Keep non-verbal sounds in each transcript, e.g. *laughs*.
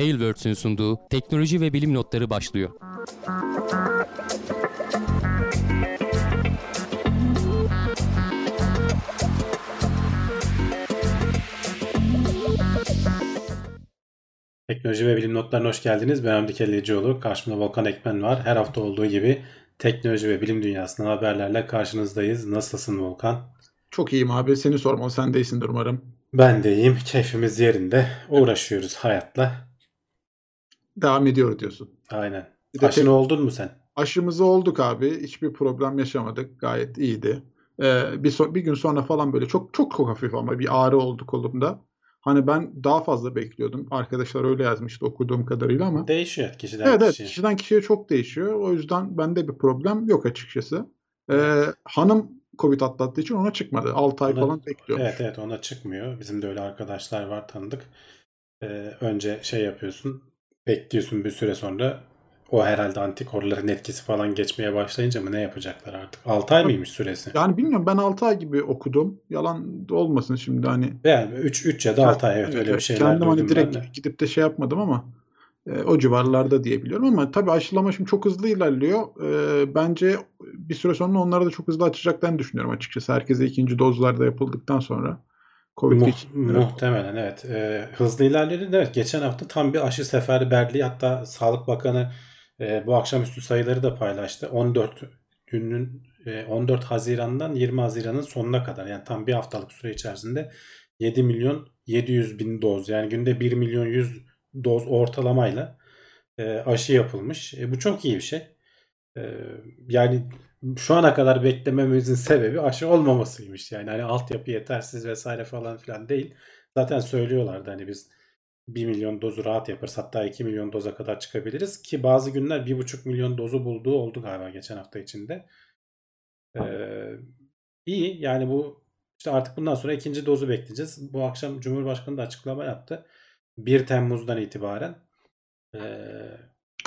Tailwords'ün sunduğu teknoloji ve bilim notları başlıyor. Teknoloji ve bilim notlarına hoş geldiniz. Ben Hamdi Kellecioğlu. Karşımda Volkan Ekmen var. Her hafta olduğu gibi teknoloji ve bilim dünyasından haberlerle karşınızdayız. Nasılsın Volkan? Çok iyiyim abi. Seni sormalı. Sen de iyisindir umarım. Ben de iyiyim. Keyfimiz yerinde. Uğraşıyoruz hayatla. Devam ediyor diyorsun. Aynen. Bir de Aşını tek- oldun mu sen? Aşımızı olduk abi. Hiçbir problem yaşamadık. Gayet iyiydi. Ee, bir, so- bir gün sonra falan böyle çok çok çok hafif ama bir ağrı oldu kolumda. Hani ben daha fazla bekliyordum. Arkadaşlar öyle yazmıştı okuduğum kadarıyla ama. Değişiyor kişiden Evet evet kişiye. kişiden kişiye çok değişiyor. O yüzden bende bir problem yok açıkçası. Ee, hanım Covid atlattığı için ona çıkmadı. 6 ay Ona- falan bekliyormuş. Evet evet ona çıkmıyor. Bizim de öyle arkadaşlar var tanıdık. Ee, önce şey yapıyorsun. Bekliyorsun bir süre sonra o herhalde antikorların etkisi falan geçmeye başlayınca mı ne yapacaklar artık? 6 ay mıymış süresi? Yani bilmiyorum ben 6 ay gibi okudum. Yalan da olmasın şimdi hani. Yani 3 3 ya da 6 ay evet, Evet, öyle bir şeyler Kendim hani direkt de. gidip de şey yapmadım ama e, o civarlarda diye biliyorum ama tabii aşılama şimdi çok hızlı ilerliyor. E, bence bir süre sonra onları da çok hızlı açacaklarını düşünüyorum açıkçası. Herkese ikinci dozlar da yapıldıktan sonra. Covid geçirdiler. muhtemelen evet. Ee, hızlı ilerledi. Evet geçen hafta tam bir aşı seferberliği hatta Sağlık Bakanı e, bu akşamüstü sayıları da paylaştı. 14 günün e, 14 Haziran'dan 20 Haziran'ın sonuna kadar yani tam bir haftalık süre içerisinde 7 milyon 700 bin doz yani günde 1 milyon 100 doz ortalamayla e, aşı yapılmış. E, bu çok iyi bir şey. E, yani şu ana kadar beklememizin sebebi aşı olmamasıymış. Yani hani altyapı yetersiz vesaire falan filan değil. Zaten söylüyorlardı hani biz 1 milyon dozu rahat yaparız. Hatta 2 milyon doza kadar çıkabiliriz. Ki bazı günler 1,5 milyon dozu bulduğu oldu galiba geçen hafta içinde. Ee, iyi yani bu işte artık bundan sonra ikinci dozu bekleyeceğiz. Bu akşam Cumhurbaşkanı da açıklama yaptı. 1 Temmuz'dan itibaren ee,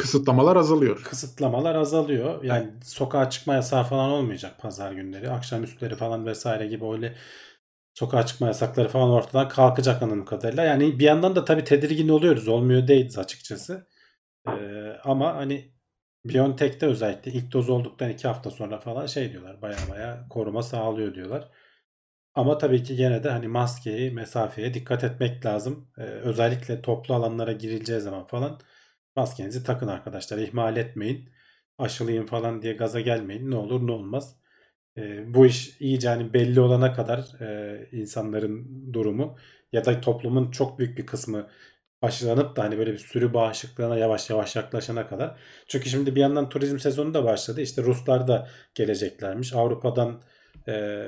Kısıtlamalar azalıyor. kısıtlamalar azalıyor. Yani sokağa çıkma yasağı falan olmayacak pazar günleri. Akşamüstleri falan vesaire gibi öyle sokağa çıkma yasakları falan ortadan kalkacak anladığım kadarıyla. Yani bir yandan da tabii tedirgin oluyoruz. Olmuyor değiliz açıkçası. Ee, ama hani BioNTech'te özellikle ilk doz olduktan iki hafta sonra falan şey diyorlar. Baya baya koruma sağlıyor diyorlar. Ama tabii ki gene de hani maskeyi, mesafeye dikkat etmek lazım. Ee, özellikle toplu alanlara girileceği zaman falan maskenizi takın arkadaşlar. İhmal etmeyin. Aşılıyım falan diye gaza gelmeyin. Ne olur ne olmaz. Ee, bu iş iyice hani belli olana kadar e, insanların durumu ya da toplumun çok büyük bir kısmı aşılanıp da hani böyle bir sürü bağışıklığına yavaş yavaş yaklaşana kadar. Çünkü şimdi bir yandan turizm sezonu da başladı. İşte Ruslar da geleceklermiş. Avrupa'dan e,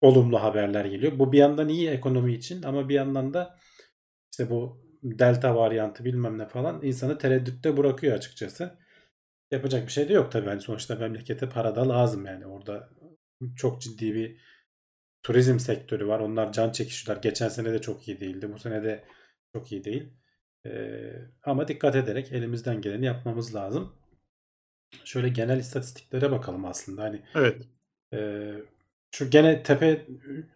olumlu haberler geliyor. Bu bir yandan iyi ekonomi için ama bir yandan da işte bu delta varyantı bilmem ne falan insanı tereddütte bırakıyor açıkçası. Yapacak bir şey de yok tabii. Hani sonuçta memlekete para da lazım yani. Orada çok ciddi bir turizm sektörü var. Onlar can çekişiyorlar. Geçen sene de çok iyi değildi. Bu sene de çok iyi değil. Ee, ama dikkat ederek elimizden geleni yapmamız lazım. Şöyle genel istatistiklere bakalım aslında. Hani Evet. ee, şu gene tepe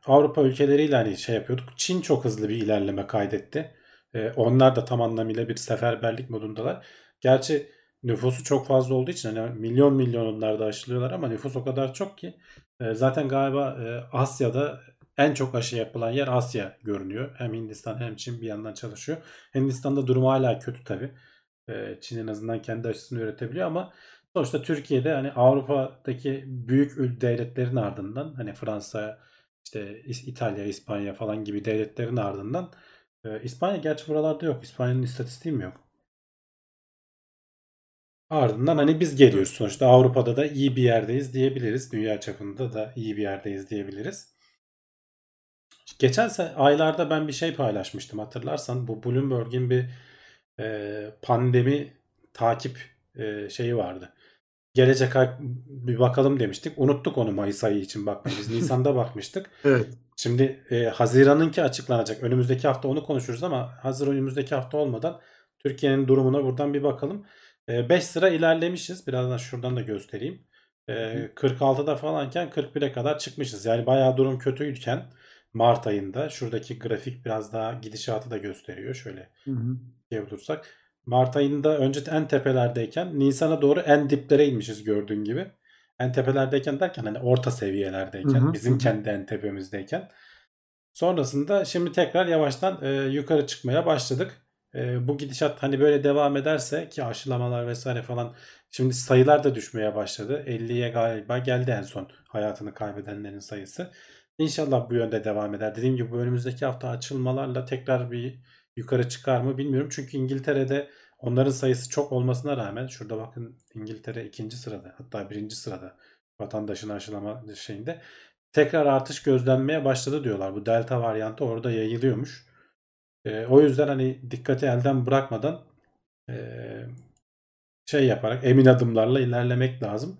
Avrupa ülkeleriyle hani şey yapıyorduk. Çin çok hızlı bir ilerleme kaydetti. Ee, onlar da tam anlamıyla bir seferberlik modundalar. Gerçi nüfusu çok fazla olduğu için hani milyon milyon onlar da aşılıyorlar ama nüfus o kadar çok ki e, zaten galiba e, Asya'da en çok aşı yapılan yer Asya görünüyor. Hem Hindistan hem Çin bir yandan çalışıyor. Hindistan'da durum hala kötü tabii. E, Çin en azından kendi aşısını üretebiliyor ama Sonuçta Türkiye'de hani Avrupa'daki büyük devletlerin ardından hani Fransa, işte İtalya, İspanya falan gibi devletlerin ardından e, İspanya gerçi buralarda yok. İspanya'nın istatistiği mi yok? Ardından hani biz geliyoruz sonuçta Avrupa'da da iyi bir yerdeyiz diyebiliriz. Dünya çapında da iyi bir yerdeyiz diyebiliriz. Geçen aylarda ben bir şey paylaşmıştım hatırlarsan. Bu Bloomberg'in bir e, pandemi takip e, şeyi vardı. Gelecek ay bir bakalım demiştik. Unuttuk onu Mayıs ayı için bakmayı. Biz Nisan'da *laughs* bakmıştık. Evet. Şimdi e, Haziran'ınki açıklanacak. Önümüzdeki hafta onu konuşuruz ama hazır önümüzdeki hafta olmadan Türkiye'nin durumuna buradan bir bakalım. 5 sıra ilerlemişiz. Birazdan şuradan da göstereyim. E, 46'da falanken 41'e kadar çıkmışız. Yani bayağı durum kötüyken Mart ayında. Şuradaki grafik biraz daha gidişatı da gösteriyor. Şöyle Hı hı. olursak. Mart ayında önce en tepelerdeyken Nisan'a doğru en diplere inmişiz gördüğün gibi. En tepelerdeyken derken hani orta seviyelerdeyken Hı hı, bizim kendi en tepemizdeyken. Sonrasında şimdi tekrar yavaştan e, yukarı çıkmaya başladık. E, bu gidişat hani böyle devam ederse ki aşılamalar vesaire falan şimdi sayılar da düşmeye başladı. 50'ye galiba geldi en son hayatını kaybedenlerin sayısı. İnşallah bu yönde devam eder. Dediğim gibi bu önümüzdeki hafta açılmalarla tekrar bir yukarı çıkar mı bilmiyorum. Çünkü İngiltere'de onların sayısı çok olmasına rağmen şurada bakın İngiltere ikinci sırada hatta birinci sırada vatandaşın aşılama şeyinde tekrar artış gözlenmeye başladı diyorlar. Bu delta varyantı orada yayılıyormuş. Ee, o yüzden hani dikkati elden bırakmadan ee, şey yaparak emin adımlarla ilerlemek lazım.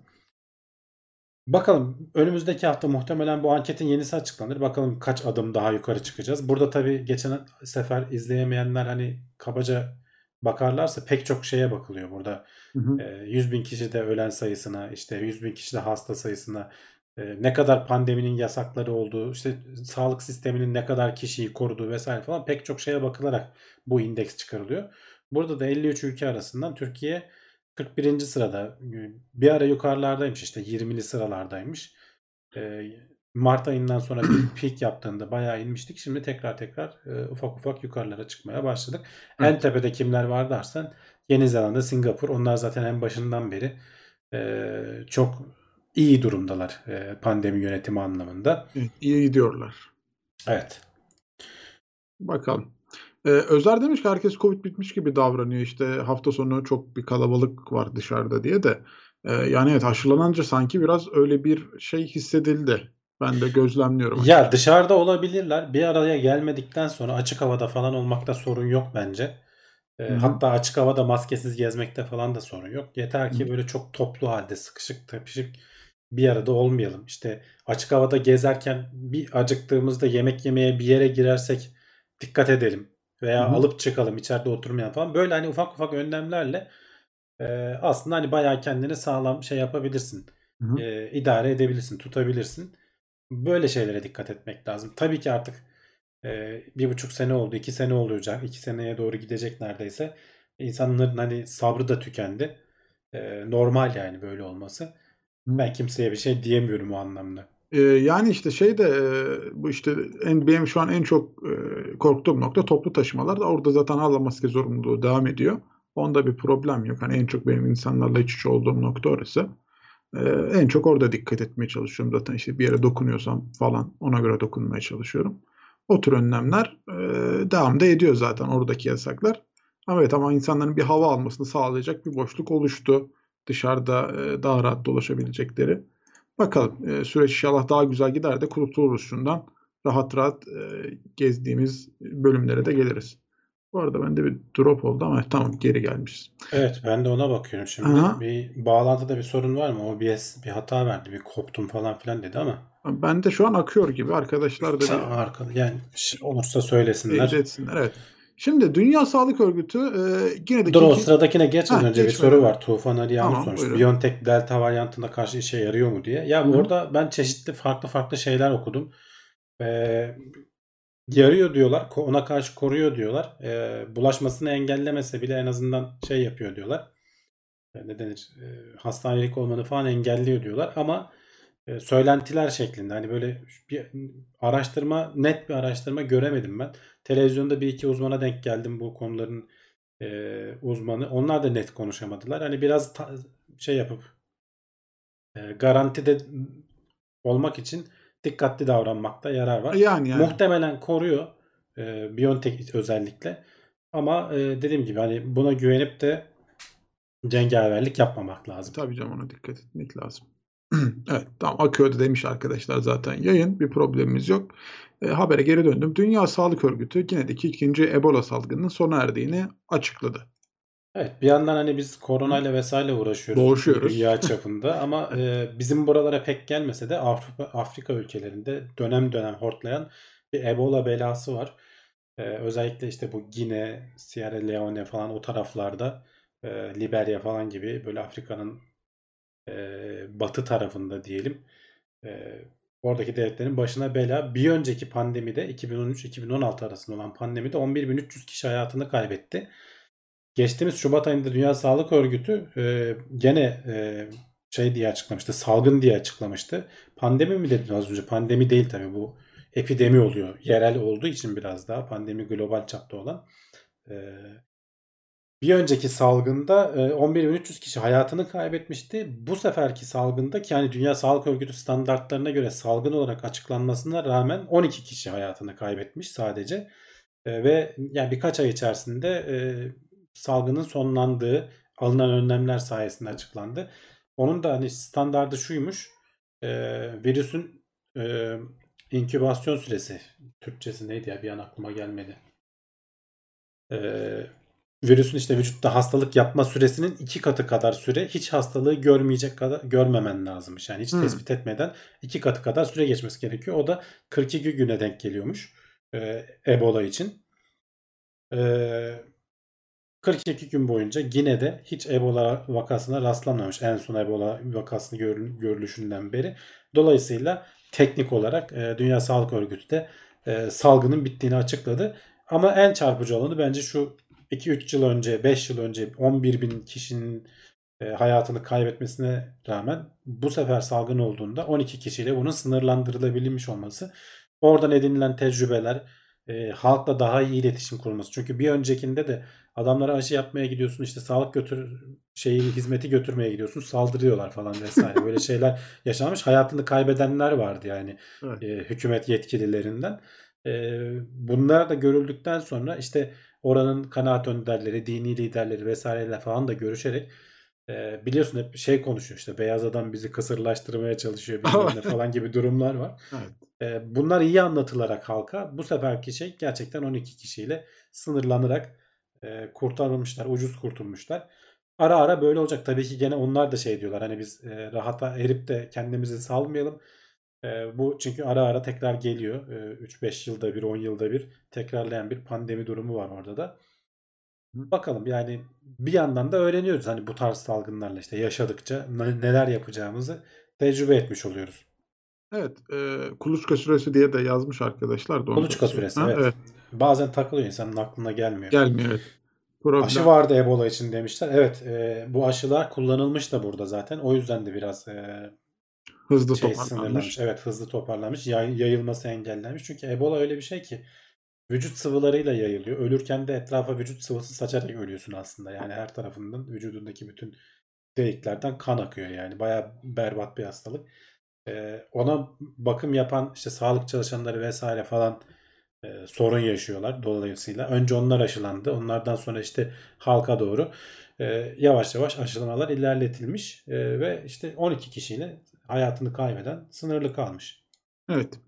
Bakalım önümüzdeki hafta muhtemelen bu anketin yenisi açıklanır. Bakalım kaç adım daha yukarı çıkacağız. Burada tabii geçen sefer izleyemeyenler hani kabaca bakarlarsa pek çok şeye bakılıyor burada. Hı hı. E, 100 bin kişide ölen sayısına, işte 100 bin kişide hasta sayısına, e, ne kadar pandeminin yasakları olduğu, işte sağlık sisteminin ne kadar kişiyi koruduğu vesaire falan pek çok şeye bakılarak bu indeks çıkarılıyor. Burada da 53 ülke arasından Türkiye 41. sırada. Bir ara yukarılardaymış işte 20'li sıralardaymış. E, Mart ayından sonra bir *clears throat* peak yaptığında bayağı inmiştik. Şimdi tekrar tekrar e, ufak ufak yukarılara çıkmaya başladık. En Evet. tepede kimler var dersen Yeni Zelanda, Singapur. Onlar zaten en başından beri e, çok iyi durumdalar e, pandemi yönetimi anlamında. Evet, iyi gidiyorlar. Evet. Bakalım. Ee, Özer demiş ki herkes Covid bitmiş gibi davranıyor. İşte hafta sonu çok bir kalabalık var dışarıda diye de. Ee, yani evet aşılanınca sanki biraz öyle bir şey hissedildi. Ben de gözlemliyorum. Ya dışarıda olabilirler. Bir araya gelmedikten sonra açık havada falan olmakta sorun yok bence. E, Hı hı. hatta açık havada maskesiz gezmekte falan da sorun yok. Yeter ki Hı. böyle çok toplu halde sıkışık tepişik bir arada olmayalım. İşte açık havada gezerken bir acıktığımızda yemek yemeye bir yere girersek dikkat edelim. Veya Hı hı. alıp çıkalım içeride oturmayalım falan. Böyle hani ufak ufak önlemlerle e, aslında hani bayağı kendini sağlam şey yapabilirsin. E, idare edebilirsin, tutabilirsin. Böyle şeylere dikkat etmek lazım. Tabii ki artık e, bir buçuk sene oldu, iki sene olacak, iki seneye doğru gidecek neredeyse. İnsanların hani sabrı da tükendi. E, normal yani böyle olması. Ben kimseye bir şey diyemiyorum o anlamda. Ee, yani işte şey de e, bu işte en, benim şu an en çok e, korktuğum nokta toplu taşımalar da orada zaten hala maske zorunluluğu devam ediyor. Onda bir problem yok. Hani en çok benim insanlarla iç içe olduğum nokta orası. Ee, en çok orada dikkat etmeye çalışıyorum. Zaten işte bir yere dokunuyorsam falan ona göre dokunmaya çalışıyorum. O tür önlemler e, devam da ediyor zaten oradaki yasaklar. Ama evet ama insanların bir hava almasını sağlayacak bir boşluk oluştu. Dışarıda e, daha rahat dolaşabilecekleri. Bakalım e, süreç inşallah daha güzel gider de kurtuluruz şundan. Rahat rahat e, gezdiğimiz bölümlere de geliriz. Bu arada bende bir drop oldu ama tamam geri gelmişiz. Evet ben de ona bakıyorum şimdi. Aha. Bir bağlantıda bir sorun var mı? OBS bir hata verdi. Bir koptum falan filan dedi ama. Ben de şu an akıyor gibi. Arkadaşlar da bir arkada yani olursa söylesinler. etsinler. Evet. Şimdi Dünya Sağlık Örgütü e, yine de Dur o sıradakine geçmeden Ha, önce bir geçmeden. soru var. Tufan Yağmur Tamam, sormuş. buyurun. BioNTech Delta varyantına karşı işe yarıyor mu diye. Ya Hı orada ben çeşitli farklı farklı şeyler okudum. Ee, yarıyor diyorlar. Ona karşı koruyor diyorlar. Ee, bulaşmasını engellemese bile en azından şey yapıyor diyorlar. Ee, Ne denir? Ee, hastanelik olmanı falan engelliyor diyorlar. Ama e, söylentiler şeklinde. Hani böyle bir araştırma, net bir araştırma göremedim ben. Televizyonda bir iki uzmana denk geldim bu konuların e, uzmanı. Onlar da net konuşamadılar. Hani biraz ta- şey yapıp e, garantide olmak için dikkatli davranmakta yarar var. yani yani. Muhtemelen koruyor e, BioNTech özellikle. Ama e, dediğim gibi hani buna güvenip de cengaverlik yapmamak lazım. Tabii canım ona dikkat etmek lazım. *clears throat* evet tamam akıyordu demiş arkadaşlar zaten yayın. Bir problemimiz yok. E, habere geri döndüm. Dünya Sağlık Örgütü Gine'deki ikinci Ebola salgınının sona erdiğini açıkladı. Evet bir yandan hani biz koronayla vesaire uğraşıyoruz. Boğuşuyoruz. Dünya çapında *laughs* ama e, bizim buralara pek gelmese de Afrika, Afrika ülkelerinde dönem dönem hortlayan bir Ebola belası var. E, özellikle işte bu Gine, Sierra Leone falan o taraflarda e, Liberya falan gibi böyle Afrika'nın e, batı tarafında diyelim. E, oradaki devletlerin başına bela. Bir önceki pandemide 2013-2016 arasında olan pandemide 11.300 kişi hayatını kaybetti. Geçtiğimiz Şubat ayında Dünya Sağlık Örgütü e, gene e, şey diye açıklamıştı. Salgın diye açıklamıştı. Pandemi mi dedim az önce? Pandemi değil tabii bu epidemi oluyor. Yerel olduğu için biraz daha pandemi global çapta olan. E, bir önceki salgında e, 11.300 kişi hayatını kaybetmişti. Bu seferki salgında ki yani Dünya Sağlık Örgütü standartlarına göre salgın olarak açıklanmasına rağmen 12 kişi hayatını kaybetmiş sadece. E, ve yani birkaç ay içerisinde e, salgının sonlandığı alınan önlemler sayesinde açıklandı. Onun da hani standardı şuymuş. E, virüsün e, inkübasyon süresi Türkçesi neydi ya bir an aklıma gelmedi. E, virüsün işte vücutta hastalık yapma süresinin iki katı kadar süre hiç hastalığı görmeyecek kadar görmemen lazımmış. Yani hiç Hmm. tespit etmeden iki katı kadar süre geçmesi gerekiyor. O da 42 güne denk geliyormuş e, Ebola için. E, 42 gün boyunca Gine'de hiç Ebola vakasına rastlanmamış. En son Ebola vakasını görül- görülüşünden beri. Dolayısıyla teknik olarak e, Dünya Sağlık Örgütü de e, salgının bittiğini açıkladı. Ama en çarpıcı olanı bence şu 2-3 yıl önce, 5 yıl önce 11 bin kişinin e, hayatını kaybetmesine rağmen bu sefer salgın olduğunda 12 kişiyle bunun sınırlandırılabilmiş olması. Oradan edinilen tecrübeler, e, halkla daha iyi iletişim kurulması. Çünkü bir öncekinde de adamlara aşı yapmaya gidiyorsun işte sağlık götür şeyi hizmeti götürmeye gidiyorsun saldırıyorlar falan vesaire. Böyle *laughs* şeyler yaşanmış. Hayatını kaybedenler vardı yani Evet. e, hükümet yetkililerinden. E, bunlar da görüldükten sonra işte oranın kanaat önderleri, dini liderleri vesaireyle falan da görüşerek e, biliyorsun hep şey konuşuyor işte beyaz adam bizi kısırlaştırmaya çalışıyor *laughs* bilmem ne falan gibi durumlar var. Evet. E, bunlar iyi anlatılarak halka bu seferki şey gerçekten 12 kişiyle sınırlanarak e, kurtarılmışlar, ucuz kurtulmuşlar. Ara ara böyle olacak. Tabii ki gene onlar da şey diyorlar. Hani biz e, rahata erip de kendimizi salmayalım. E, bu çünkü ara ara tekrar geliyor. E, 3-5 yılda bir, 10 yılda bir tekrarlayan bir pandemi durumu var orada da. Bakalım yani bir yandan da öğreniyoruz hani bu tarz salgınlarla işte yaşadıkça ne- neler yapacağımızı tecrübe etmiş oluyoruz. Evet. E, kuluçka süresi diye de yazmış arkadaşlar da. Kuluçka süresi Ha, evet. evet. Bazen takılıyor insanın aklına gelmiyor. Gelmiyor evet. Problem. Aşı vardı Ebola için demişler. Evet e, bu aşılar kullanılmış da burada zaten. O yüzden de biraz e, Hızlı şey toparlanmış. Evet hızlı toparlanmış. Yay- yayılması engellenmiş. Çünkü Ebola öyle bir şey ki vücut sıvılarıyla yayılıyor. Ölürken de etrafa vücut sıvısı saçarak ölüyorsun aslında. Yani her tarafından vücudundaki bütün deliklerden kan akıyor yani. Bayağı berbat bir hastalık. Ee, ona bakım yapan işte sağlık çalışanları vesaire falan e, sorun yaşıyorlar dolayısıyla. Önce onlar aşılandı. Onlardan sonra işte halka doğru e, yavaş yavaş aşılamalar ilerletilmiş E, ve işte 12 kişiyle hayatını kaybeden sınırlı kalmış. Evet.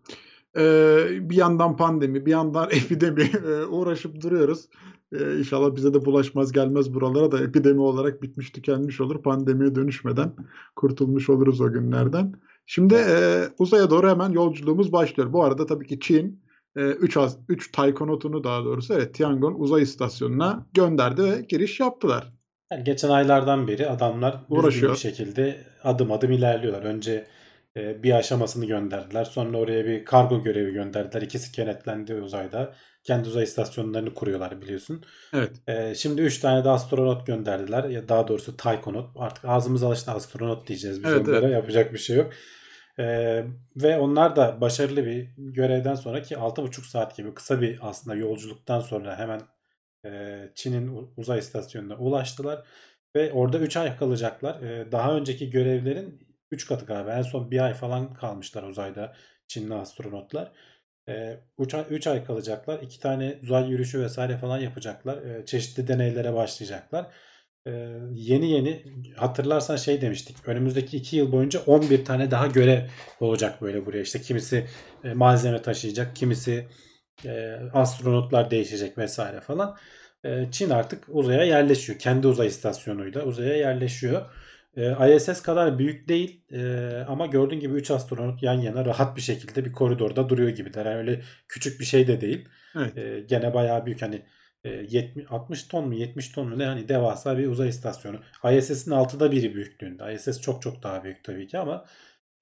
Ee, bir yandan pandemi, bir yandan *laughs* epidemi e, uğraşıp duruyoruz. Ee, inşallah bize de bulaşmaz gelmez buralara da epidemi olarak bitmiş tükenmiş olur. Pandemiye dönüşmeden kurtulmuş oluruz o günlerden. Şimdi e, uzaya doğru hemen yolculuğumuz başlıyor. Bu arada tabii ki Çin 3 az 3 taykonotunu daha doğrusu evet Tiangong uzay istasyonuna gönderdi ve giriş yaptılar. Yani geçen aylardan beri adamlar Uğraşıyor. bir şekilde adım adım ilerliyorlar. Önce e, bir aşamasını gönderdiler. Sonra oraya bir kargo görevi gönderdiler. İkisi kenetlendi uzayda. Kendi uzay istasyonlarını kuruyorlar biliyorsun. Evet. E, şimdi 3 tane de astronot gönderdiler. Ya daha doğrusu taykonot. Artık ağzımız alıştı astronot diyeceğiz biz Evet, onlara. evet. Yapacak bir şey yok. E, ve onlar da başarılı bir görevden sonraki 6,5 saat gibi kısa bir aslında yolculuktan sonra hemen Çin'in uzay istasyonuna ulaştılar ve orada 3 ay kalacaklar. Daha önceki görevlerin 3 katı galiba. En son bir ay falan kalmışlar uzayda Çinli astronotlar. 3 ay, kalacaklar. 2 tane uzay yürüyüşü vesaire falan yapacaklar. Çeşitli deneylere başlayacaklar. Yeni yeni hatırlarsan şey demiştik. Önümüzdeki 2 yıl boyunca 11 tane daha görev olacak böyle buraya. İşte kimisi malzeme taşıyacak, kimisi astronotlar değişecek vesaire falan. E, Çin artık uzaya yerleşiyor. Kendi uzay istasyonuyla uzaya yerleşiyor. E, ISS kadar büyük değil e, ama gördüğün gibi 3 astronot yan yana rahat bir şekilde bir koridorda duruyor gibiler. Yani öyle küçük bir şey de değil. Evet. E, gene bayağı büyük hani e, 70, 60 ton mu 70 ton mu ne hani devasa bir uzay istasyonu. ISS'in altıda biri büyüklüğünde. ISS çok çok daha büyük tabii ki ama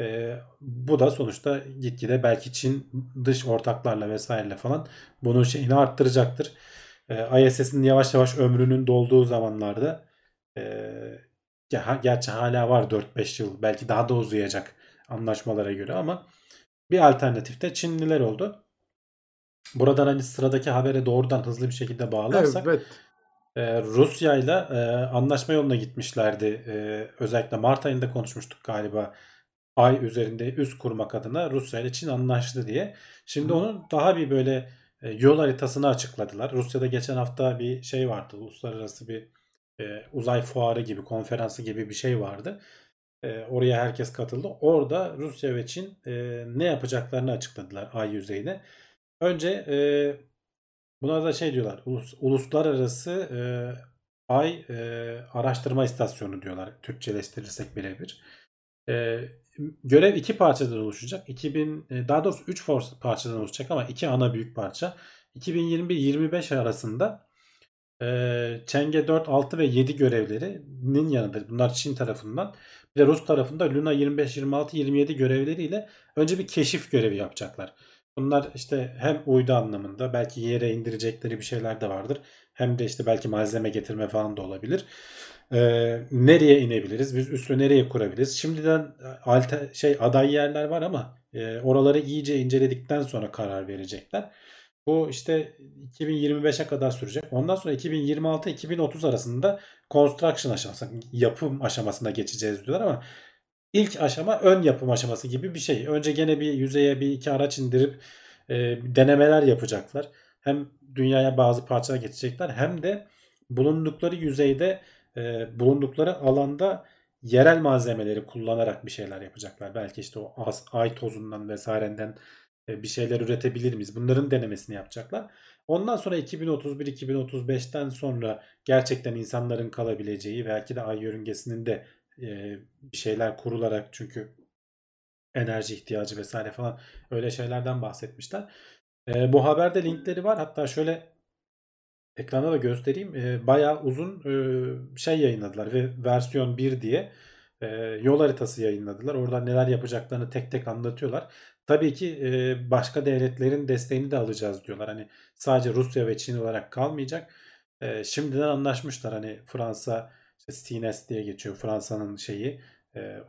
E, bu da sonuçta gitgide belki Çin dış ortaklarla vesaireyle falan bunun şeyini arttıracaktır. E, ISS'in yavaş yavaş ömrünün dolduğu zamanlarda e, ger- gerçi hala var 4-5 yıl belki daha da uzayacak anlaşmalara göre ama bir alternatif de Çinliler oldu. Buradan hani sıradaki habere doğrudan hızlı bir şekilde bağlarsak Evet. e, Rusya ile anlaşma yoluna gitmişlerdi. E, özellikle Mart ayında konuşmuştuk galiba. Ay üzerinde üs kurmak adına Rusya ile Çin anlaştı diye. Şimdi Hı. onun daha bir böyle yol haritasını açıkladılar. Rusya'da geçen hafta bir şey vardı. Uluslararası bir e, uzay fuarı gibi, konferansı gibi bir şey vardı. E, oraya herkes katıldı. Orada Rusya ve Çin e, ne yapacaklarını açıkladılar ay yüzeyine. Önce e, buna da şey diyorlar. Ulus, uluslararası e, ay e, araştırma istasyonu diyorlar. Türkçeleştirirsek birebir. E, görev iki parçadan oluşacak. 2000 e, daha doğrusu 3 parçadan oluşacak ama iki ana büyük parça. 2021-25 arasında e, Çenge 4, 6 ve 7 görevlerinin yanında bunlar Çin tarafından bir de Rus tarafında Luna 25, 26, 27 görevleriyle önce bir keşif görevi yapacaklar. Bunlar işte hem uydu anlamında belki yere indirecekleri bir şeyler de vardır. Hem de işte belki malzeme getirme falan da olabilir. Ee, nereye inebiliriz? Biz üssü nereye kurabiliriz? Şimdiden alter, şey aday yerler var ama e, oraları iyice inceledikten sonra karar verecekler. Bu işte 2025'e kadar sürecek. Ondan sonra 2026-2030 arasında construction aşaması, yapım aşamasına geçeceğiz diyorlar ama ilk aşama ön yapım aşaması gibi bir şey. Önce gene bir yüzeye bir iki araç indirip e, denemeler yapacaklar. Hem dünyaya bazı parçalar geçecekler hem de bulundukları yüzeyde e, bulundukları alanda yerel malzemeleri kullanarak bir şeyler yapacaklar. Belki işte o az, ay tozundan vesairenden e, bir şeyler üretebilir miyiz? Bunların denemesini yapacaklar. Ondan sonra 2031-2035'ten sonra gerçekten insanların kalabileceği belki de ay yörüngesinin de e, bir şeyler kurularak çünkü enerji ihtiyacı vesaire falan öyle şeylerden bahsetmişler. E, bu haberde linkleri var. Hatta şöyle ekrana da göstereyim. E, bayağı uzun e, şey yayınladılar ve versiyon 1 diye e, yol haritası yayınladılar. Orada neler yapacaklarını tek tek anlatıyorlar. Tabii ki e, başka devletlerin desteğini de alacağız diyorlar. Hani sadece Rusya ve Çin olarak kalmayacak. E, şimdiden anlaşmışlar. Hani Fransa işte CNES diye geçiyor. Fransa'nın şeyi e,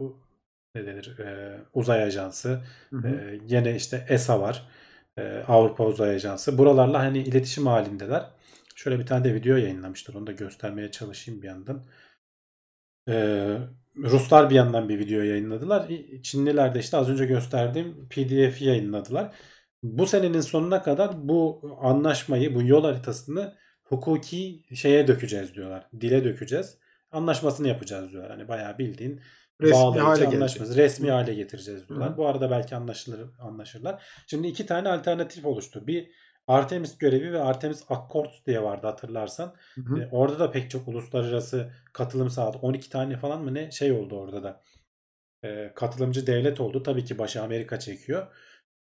ne denir e, uzay ajansı. Hı hı. E, işte ESA var. E, Avrupa Uzay Ajansı. Buralarla hani iletişim halindeler. Şöyle bir tane de video yayınlamışlar. Onu da göstermeye çalışayım bir yandan. Ee, Ruslar bir yandan bir video yayınladılar. Çinliler de işte az önce gösterdiğim PDF'i yayınladılar. Bu senenin sonuna kadar bu anlaşmayı, bu yol haritasını hukuki şeye dökeceğiz diyorlar. Dile dökeceğiz. Anlaşmasını yapacağız diyorlar. Hani bayağı bildiğin Resmi hale anlaşması. Resmi hale getireceğiz diyorlar. Hı. Bu arada belki anlaşılır, anlaşırlar. Şimdi iki tane alternatif oluştu. Bir Artemis görevi ve Artemis Accords diye vardı hatırlarsan. Hı hı. E, orada da pek çok uluslararası katılım sağladı. 12 tane falan mı ne şey oldu orada da. E, katılımcı devlet oldu. Tabii ki başı Amerika çekiyor.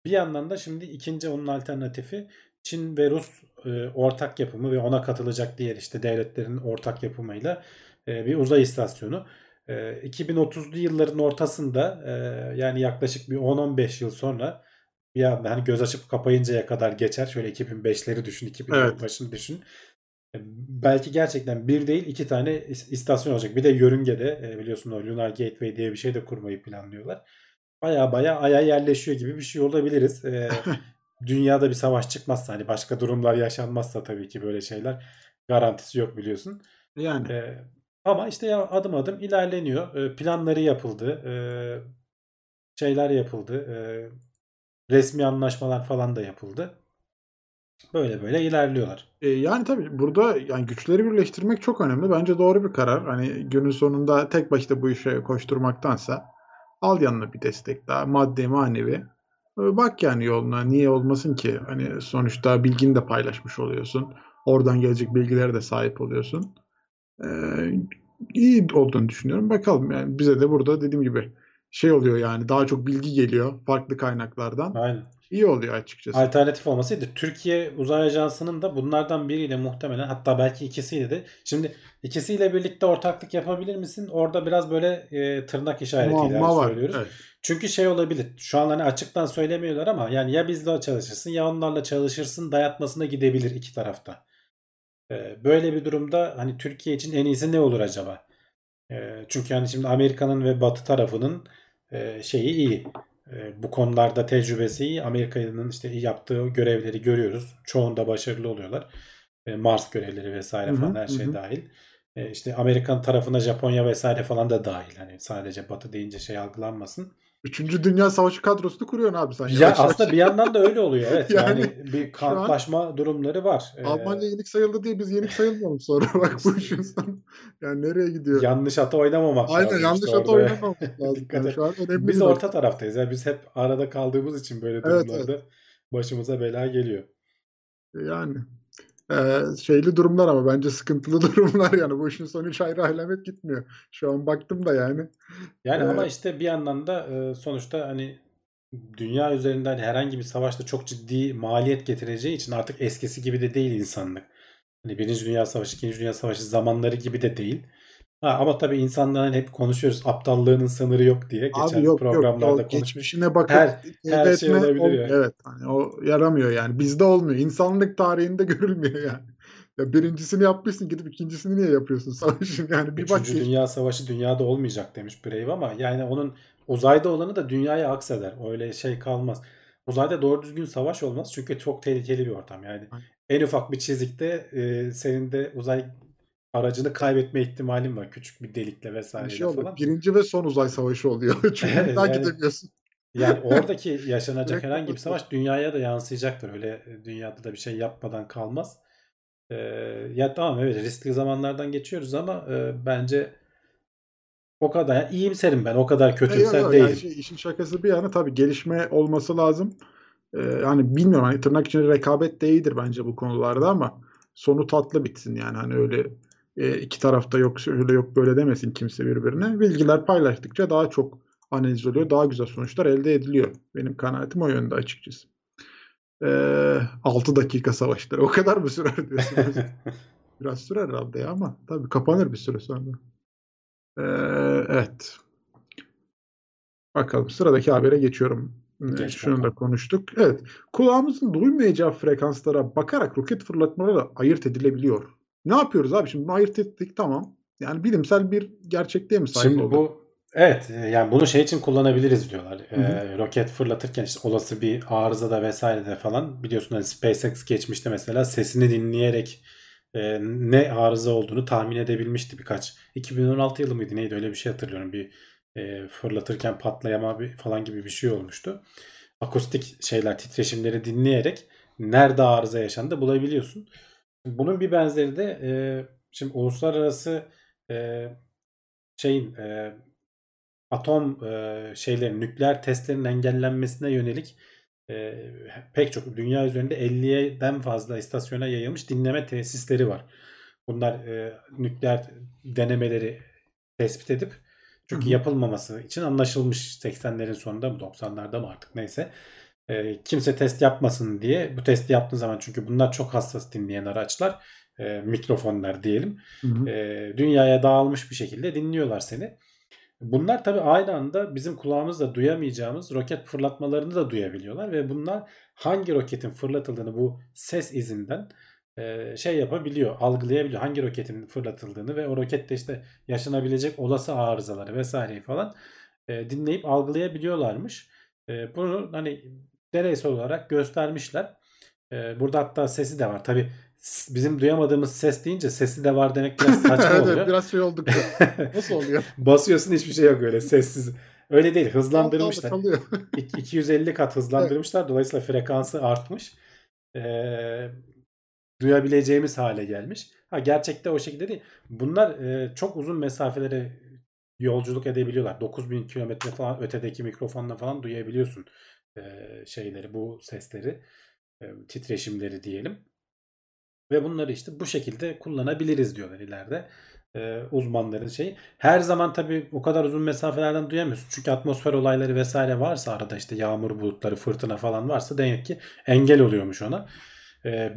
Bir yandan da şimdi ikinci onun alternatifi Çin ve Rus e, ortak yapımı ve ona katılacak diğer işte devletlerin ortak yapımıyla e, bir uzay istasyonu. E, 2030'lu yılların ortasında e, yani yaklaşık bir 10-15 yıl sonra bir anda hani göz açıp kapayıncaya kadar geçer. Şöyle 2005'leri düşün, 2000'lerin Evet. başını düşün. E, Belki gerçekten bir değil iki tane is- istasyon olacak. Bir de yörüngede e, biliyorsun o Lunar Gateway diye bir şey de kurmayı planlıyorlar. Baya baya aya yerleşiyor gibi bir şey olabiliriz. E, *laughs* dünyada bir savaş çıkmazsa hani başka durumlar yaşanmazsa tabii ki böyle şeyler garantisi yok biliyorsun. Yani E, ama işte ya adım adım ilerleniyor. E, planları yapıldı. E, şeyler yapıldı. E, resmi anlaşmalar falan da yapıldı. Böyle böyle ilerliyorlar. E, yani tabii burada yani güçleri birleştirmek çok önemli. Bence doğru bir karar. Hani günün sonunda tek başına bu işe koşturmaktansa al yanına bir destek daha maddi manevi. E, Bak yani yoluna niye olmasın ki? Hani sonuçta bilgini de paylaşmış oluyorsun. Oradan gelecek bilgilere de sahip oluyorsun. E, iyi olduğunu düşünüyorum. Bakalım yani bize de burada dediğim gibi şey oluyor yani daha çok bilgi geliyor farklı kaynaklardan. Aynen. iyi oluyor açıkçası. Alternatif olmasıydı. Türkiye Uzay Ajansı'nın da bunlardan biriyle muhtemelen hatta belki ikisiyle de şimdi ikisiyle birlikte ortaklık yapabilir misin? Orada biraz böyle e, tırnak işaretiyle Muamma var. söylüyoruz. Evet. Çünkü şey olabilir. Şu an hani açıktan söylemiyorlar ama yani ya bizle çalışırsın ya onlarla çalışırsın dayatmasına gidebilir iki tarafta. Ee, Böyle bir durumda hani Türkiye için en iyisi ne olur acaba? Ee, Çünkü hani şimdi Amerika'nın ve Batı tarafının e, şeyi iyi. E, Bu konularda tecrübesi iyi. Amerika'nın işte yaptığı görevleri görüyoruz. Çoğunda başarılı oluyorlar. E, Mars görevleri vesaire Hı hı, falan her hı şey hı. dahil. E, İşte Amerikan tarafına Japonya vesaire falan da dahil. Hani sadece Batı deyince şey algılanmasın. Üçüncü Dünya Savaşı kadrosunu kuruyorsun abi sen. Ya yavaş yavaş. aslında bir yandan da öyle oluyor. Evet *laughs* yani, Yani bir kamplaşma durumları var. Ee, Almanya yenik sayıldı diye biz yenik sayılmıyor mu sonra? *laughs* Bak bu sonu. Yani nereye gidiyor? yanlış ata oynamamak Aynen lazım yanlış işte hata oynamamak *laughs* lazım. Dikkat Yani şu an önemli Biz orta nokta. taraftayız. Yani biz hep arada kaldığımız için böyle Evet, durumlarda başımıza bela geliyor. Yani eee, şeyli durumlar ama bence sıkıntılı *laughs* durumlar yani bu işin sonu hiç ayrı alamet gitmiyor. Şu an baktım da yani. Yani Ee, ama işte bir yandan da e, sonuçta hani dünya üzerinden herhangi bir savaşta çok ciddi maliyet getireceği için artık eskisi gibi de değil insanlık. Hani Birinci Dünya Savaşı, İkinci Dünya Savaşı zamanları gibi de değil. Ha, ama tabii insanların hep konuşuyoruz aptallığının sınırı yok diye. Geçen Abi yok yok programlarda konuşmuş. geçmişine bakıp Her- her şey olabilir olmuyor. yani. Evet hani o yaramıyor yani. Bizde olmuyor. İnsanlık tarihinde *laughs* görülmüyor yani. Ya birincisini yapmışsın gidip ikincisini niye yapıyorsun savaşın *laughs* yani bir bak Üçüncü geç- Dünya Savaşı dünyada olmayacak demiş Brave ama yani onun uzayda olanı da dünyaya akseder. Öyle şey kalmaz. Uzayda doğru düzgün savaş olmaz çünkü çok tehlikeli bir ortam. Yani Aynen. en ufak bir çizikte e, senin de uzay aracını kaybetme ihtimalin var. Küçük bir delikle bir vesaire şey oluyor. falan. Birinci ve son uzay savaşı oluyor. *laughs* Çünkü Evet, bir daha yani- gidemiyorsun. Yani *laughs* oradaki yaşanacak herhangi bir savaş dünyaya da yansıyacaktır. Öyle e, dünyada da bir şey yapmadan kalmaz. Ee, ya tamam evet riskli zamanlardan geçiyoruz ama e, bence o kadar yani iyimserim ben. O kadar E, kötümser yok, değilim. yani şey, işin şakası bir yana tabii gelişme olması lazım. Ee, hani bilmiyorum hani tırnak içinde rekabet de iyidir bence bu konularda ama sonu tatlı bitsin yani hani öyle e, iki tarafta yok şöyle yok böyle demesin kimse birbirine. Bilgiler paylaştıkça daha çok analiz oluyor, daha güzel sonuçlar elde ediliyor. Benim kanaatim o yönde açıkçası. Ee, 6 dakika savaşları o kadar mı sürer diyorsunuz? *laughs* Biraz sürer herhalde ya ama tabii kapanır bir süre sonra. Ee, evet. Bakalım sıradaki habere geçiyorum. Ee, Geç Şunu da bakalım. konuştuk. Evet. Kulağımızın duymayacağı frekanslara bakarak roket fırlatmaları ayırt edilebiliyor. Ne yapıyoruz abi? Şimdi bunu ayırt ettik tamam. Yani bilimsel bir gerçekliğe mi sahip Şimdi olduk? bu evet e, yani bunu şey için kullanabiliriz diyorlar. Hı hı. Ee, roket fırlatırken işte olası bir arızada vesaire de falan biliyorsun hani SpaceX geçmişte mesela sesini dinleyerek e, ne arıza olduğunu tahmin edebilmişti birkaç. 2016 yılı mıydı neydi öyle bir şey hatırlıyorum. Bir e, fırlatırken patlayama bir, falan gibi bir şey olmuştu. Akustik şeyler titreşimleri dinleyerek nerede arıza yaşandı bulabiliyorsun. Bunun bir benzeri de e, şimdi uluslararası e, şeyin e, atom e, şeylerin nükleer testlerin engellenmesine yönelik e, pek çok dünya üzerinde 50'den fazla istasyona yayılmış dinleme tesisleri var. Bunlar e, nükleer denemeleri tespit edip çünkü yapılmaması için anlaşılmış 80'lerin sonunda mı 90'larda mı artık neyse. E, kimse test yapmasın diye bu testi yaptığın zaman çünkü bunlar çok hassas dinleyen araçlar e, mikrofonlar diyelim Hı hı. e, dünyaya dağılmış bir şekilde dinliyorlar seni. Bunlar tabii aynı anda bizim kulağımızla duyamayacağımız roket fırlatmalarını da duyabiliyorlar ve bunlar hangi roketin fırlatıldığını bu ses izinden e, şey yapabiliyor, algılayabiliyor. Hangi roketin fırlatıldığını ve o rokette işte yaşanabilecek olası arızaları vesaireyi falan e, dinleyip algılayabiliyorlarmış. E, bunu hani deneysel olarak göstermişler. E, burada hatta sesi de var. Tabii s- bizim duyamadığımız ses deyince sesi de var demek biraz *laughs* saçma Evet, oluyor. biraz şey olduk. *laughs* Nasıl oluyor? Basıyorsun hiçbir şey yok öyle sessiz. Öyle değil hızlandırmışlar. Kalıyor. İk- 250 kat hızlandırmışlar. Dolayısıyla frekansı artmış. Ee, duyabileceğimiz hale gelmiş. Ha gerçekte o şekilde değil. Bunlar e, çok uzun mesafelere yolculuk edebiliyorlar. 9000 kilometre falan ötedeki mikrofonla falan duyabiliyorsun şeyleri, bu sesleri, titreşimleri diyelim. Ve bunları işte bu şekilde kullanabiliriz diyorlar ileride. uzmanların şeyi. Her zaman tabii o kadar uzun mesafelerden duyamıyorsun. Çünkü atmosfer olayları vesaire varsa arada işte yağmur bulutları, fırtına falan varsa demek ki engel oluyormuş ona.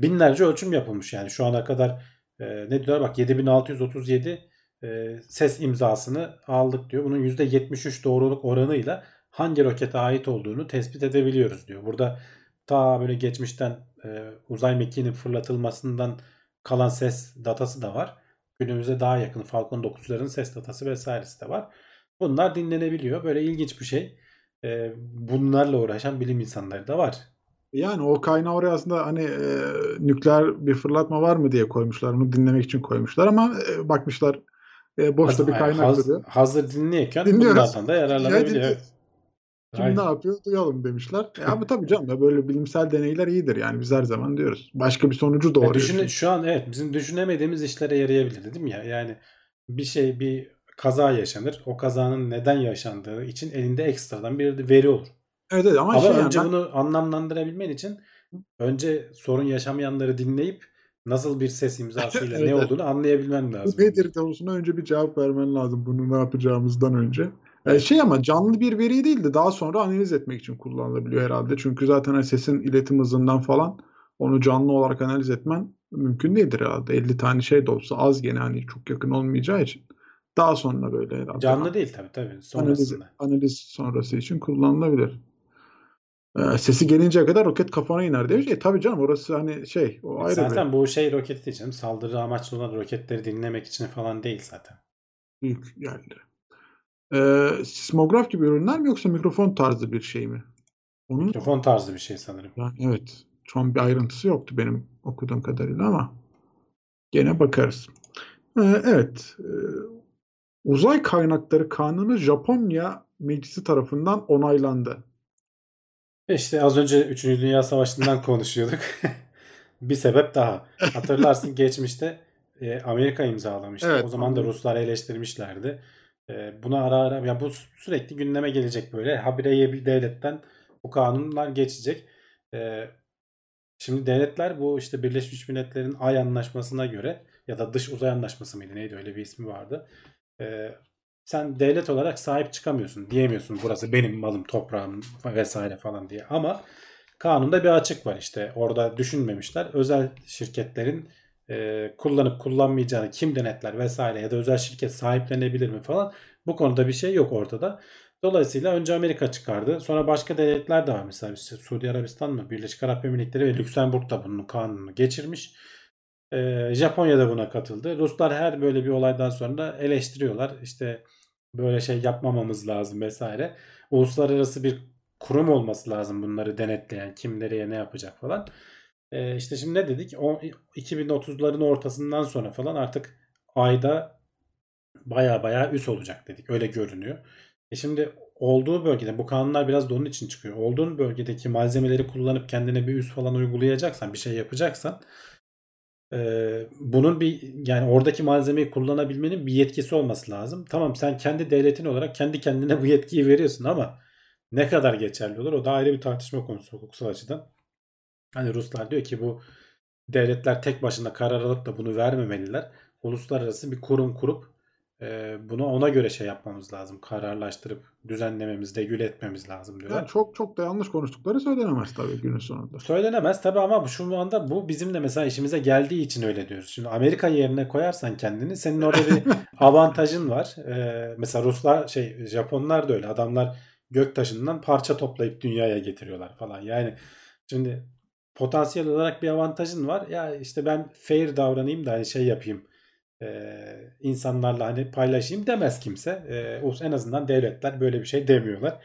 Binlerce ölçüm yapılmış yani şu ana kadar ne diyorlar bak 7637 e, ses imzasını aldık diyor. Bunun %73 doğruluk oranıyla hangi rokete ait olduğunu tespit edebiliyoruz diyor. Burada ta böyle geçmişten e, uzay mekiğinin fırlatılmasından kalan ses datası da var. Günümüze daha yakın Falcon 9'ların ses datası vesairesi de var. Bunlar dinlenebiliyor. Böyle ilginç bir şey. E, bunlarla uğraşan bilim insanları da var. Yani o kaynağı oraya aslında hani e, nükleer bir fırlatma var mı diye koymuşlar. Onu dinlemek için koymuşlar ama e, bakmışlar e, boşta Hazır, bir kaynak hazır, hazır dinliyorken Dinliyoruz. bunlardan da yararlanabiliyor. Yani, Kim Aynen. ne yapıyor duyalım demişler. E, ama tabii canım ya böyle bilimsel deneyler iyidir yani biz her zaman diyoruz. Başka bir sonucu doğuruyor. düşün, çünkü. şu an evet bizim düşünemediğimiz işlere yarayabilir değil mi ya? Yani bir şey bir kaza yaşanır. O kazanın neden yaşandığı için elinde ekstradan bir veri olur. Evet, evet ama, Ama şey yani önce ben- bunu anlamlandırabilmen için önce sorun yaşamayanları dinleyip nasıl bir ses imzasıyla *laughs* Evet, ne olduğunu anlayabilmen lazım. Nedir konusuna önce bir cevap vermen lazım bunu ne yapacağımızdan önce. E, şey ama canlı bir veri değil de daha sonra analiz etmek için kullanılabiliyor herhalde. Çünkü zaten hani sesin iletim hızından falan onu canlı olarak analiz etmen mümkün değildir herhalde. 50 tane şey de olsa az gene hani çok yakın olmayacağı için. Daha sonra böyle herhalde. Canlı değil tabii tabii analiz, sonrasında. analiz sonrası için kullanılabilir. E, sesi gelinceye kadar roket kafana iner demiş. E tabii canım orası hani şey o ayrı bir- Zaten bu şey roketi değil canım. Saldırı amaçlı olan roketleri dinlemek için falan değil zaten. büyük yerlere. Ee, sismograf gibi ürünler mi yoksa mikrofon tarzı bir şey mi? Onun Mikrofon tarzı bir şey sanırım. yani evet. Şu an bir ayrıntısı yoktu benim okuduğum kadarıyla ama gene bakarız. Ee, evet. Ee, uzay kaynakları kanunu Japonya meclisi tarafından onaylandı. İşte az önce 3. Dünya Savaşı'ndan *laughs* konuşuyorduk. *laughs* bir sebep daha. Hatırlarsın *laughs* geçmişte e, Amerika imzalamıştı. Evet, o zaman da. Ruslar eleştirmişlerdi. Buna ara ara ya bu sürekli gündeme gelecek böyle. Habire bir devletten bu kanunlar geçecek. Şimdi devletler bu işte Birleşmiş Milletler'in Ay Anlaşması'na göre ya da Dış Uzay Anlaşması mıydı neydi öyle bir ismi vardı. Sen devlet olarak sahip çıkamıyorsun diyemiyorsun burası benim malım toprağım vesaire falan diye ama kanunda bir açık var işte orada düşünmemişler özel şirketlerin e, kullanıp kullanmayacağını kim denetler vesaire ya da özel şirket sahiplenebilir mi falan bu konuda bir şey yok ortada. Dolayısıyla önce Amerika çıkardı. Sonra başka devletler de var. Mesela işte Suudi Arabistan mı? Birleşik Arap Emirlikleri ve Lüksemburg da bunun kanununu geçirmiş. Ee, Japonya da buna katıldı. Ruslar her böyle bir olaydan sonra eleştiriyorlar. İşte böyle şey yapmamamız lazım vesaire. Uluslararası bir kurum olması lazım bunları denetleyen. Kim nereye ne yapacak falan. Ee, işte şimdi ne dedik? O 2030'ların ortasından sonra falan artık ayda baya baya üs olacak dedik. Öyle görünüyor. E şimdi olduğu bölgede bu kanunlar biraz da onun için çıkıyor. Olduğun bölgedeki malzemeleri kullanıp kendine bir üs falan uygulayacaksan, bir şey yapacaksan e, bunun bir yani oradaki malzemeyi kullanabilmenin bir yetkisi olması lazım. Tamam sen kendi devletin olarak kendi kendine bu yetkiyi veriyorsun ama ne kadar geçerli olur o da ayrı bir tartışma konusu hukuksal açıdan. Hani Ruslar diyor ki bu devletler tek başına karar alıp da bunu vermemeliler. Uluslararası bir kurum kurup e, bunu ona göre şey yapmamız lazım. Kararlaştırıp düzenlememiz, regüle etmemiz lazım diyorlar. Yani çok çok da yanlış konuştukları söylenemez tabii günün sonunda. Söylenemez tabi ama şu anda bu bizim de mesela işimize geldiği için öyle diyoruz. Şimdi Amerika yerine koyarsan kendini senin orada bir *laughs* avantajın var. Ee, mesela Ruslar şey Japonlar da öyle. Adamlar göktaşından parça toplayıp dünyaya getiriyorlar falan. Yani şimdi potansiyel olarak bir avantajın var. Ya işte ben fair davranayım da hani şey yapayım. Ee, insanlarla hani paylaşayım demez kimse. Ee, en azından devletler böyle bir şey demiyorlar.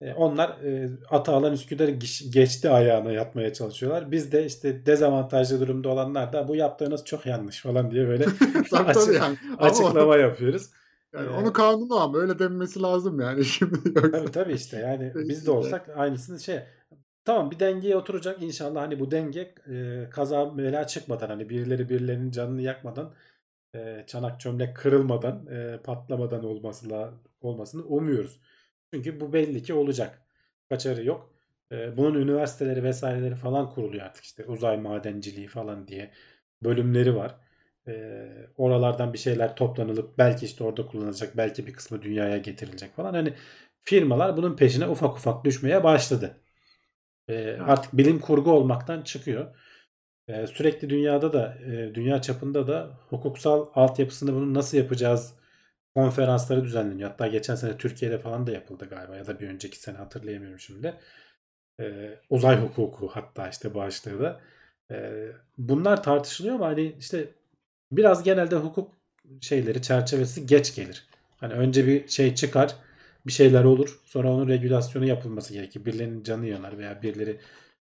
E, Onlar e, ata alan Üsküdar'ı geç- geçti ayağına yatmaya çalışıyorlar. Biz de işte dezavantajlı durumda olanlar da bu yaptığınız çok yanlış falan diye böyle *laughs* tabii açık- yani. Ama açıklama yapıyoruz. yani Ee, onu kanunu ama öyle denmesi lazım yani *laughs* şimdi yoksa. Tabii tabii işte yani biz de olsak aynısını şey tamam bir dengeye oturacak inşallah hani bu denge e, kaza bela çıkmadan hani birileri birilerinin canını yakmadan e, çanak çömlek kırılmadan e, patlamadan olması la- olmasını umuyoruz. Çünkü bu belli ki olacak. Kaçarı yok. E, bunun üniversiteleri vesaireleri falan kuruluyor artık işte uzay madenciliği falan diye bölümleri var. e, oralardan bir şeyler toplanılıp belki işte orada kullanılacak belki bir kısmı dünyaya getirilecek falan. Hani firmalar bunun peşine ufak ufak düşmeye başladı. E, artık bilim kurgu olmaktan çıkıyor. E, sürekli dünyada da e, dünya çapında da hukuksal altyapısını bunu nasıl yapacağız konferansları düzenleniyor. Hatta geçen sene Türkiye'de falan da yapıldı galiba ya da bir önceki sene hatırlayamıyorum şimdi. E, uzay hukuku hatta işte başlığı da. E, bunlar tartışılıyor ama hani işte biraz genelde hukuk şeyleri çerçevesi geç gelir. Hani önce bir şey çıkar bir şeyler olur. Sonra onun regülasyonu yapılması gerekir. Birilerinin canı yanar veya birileri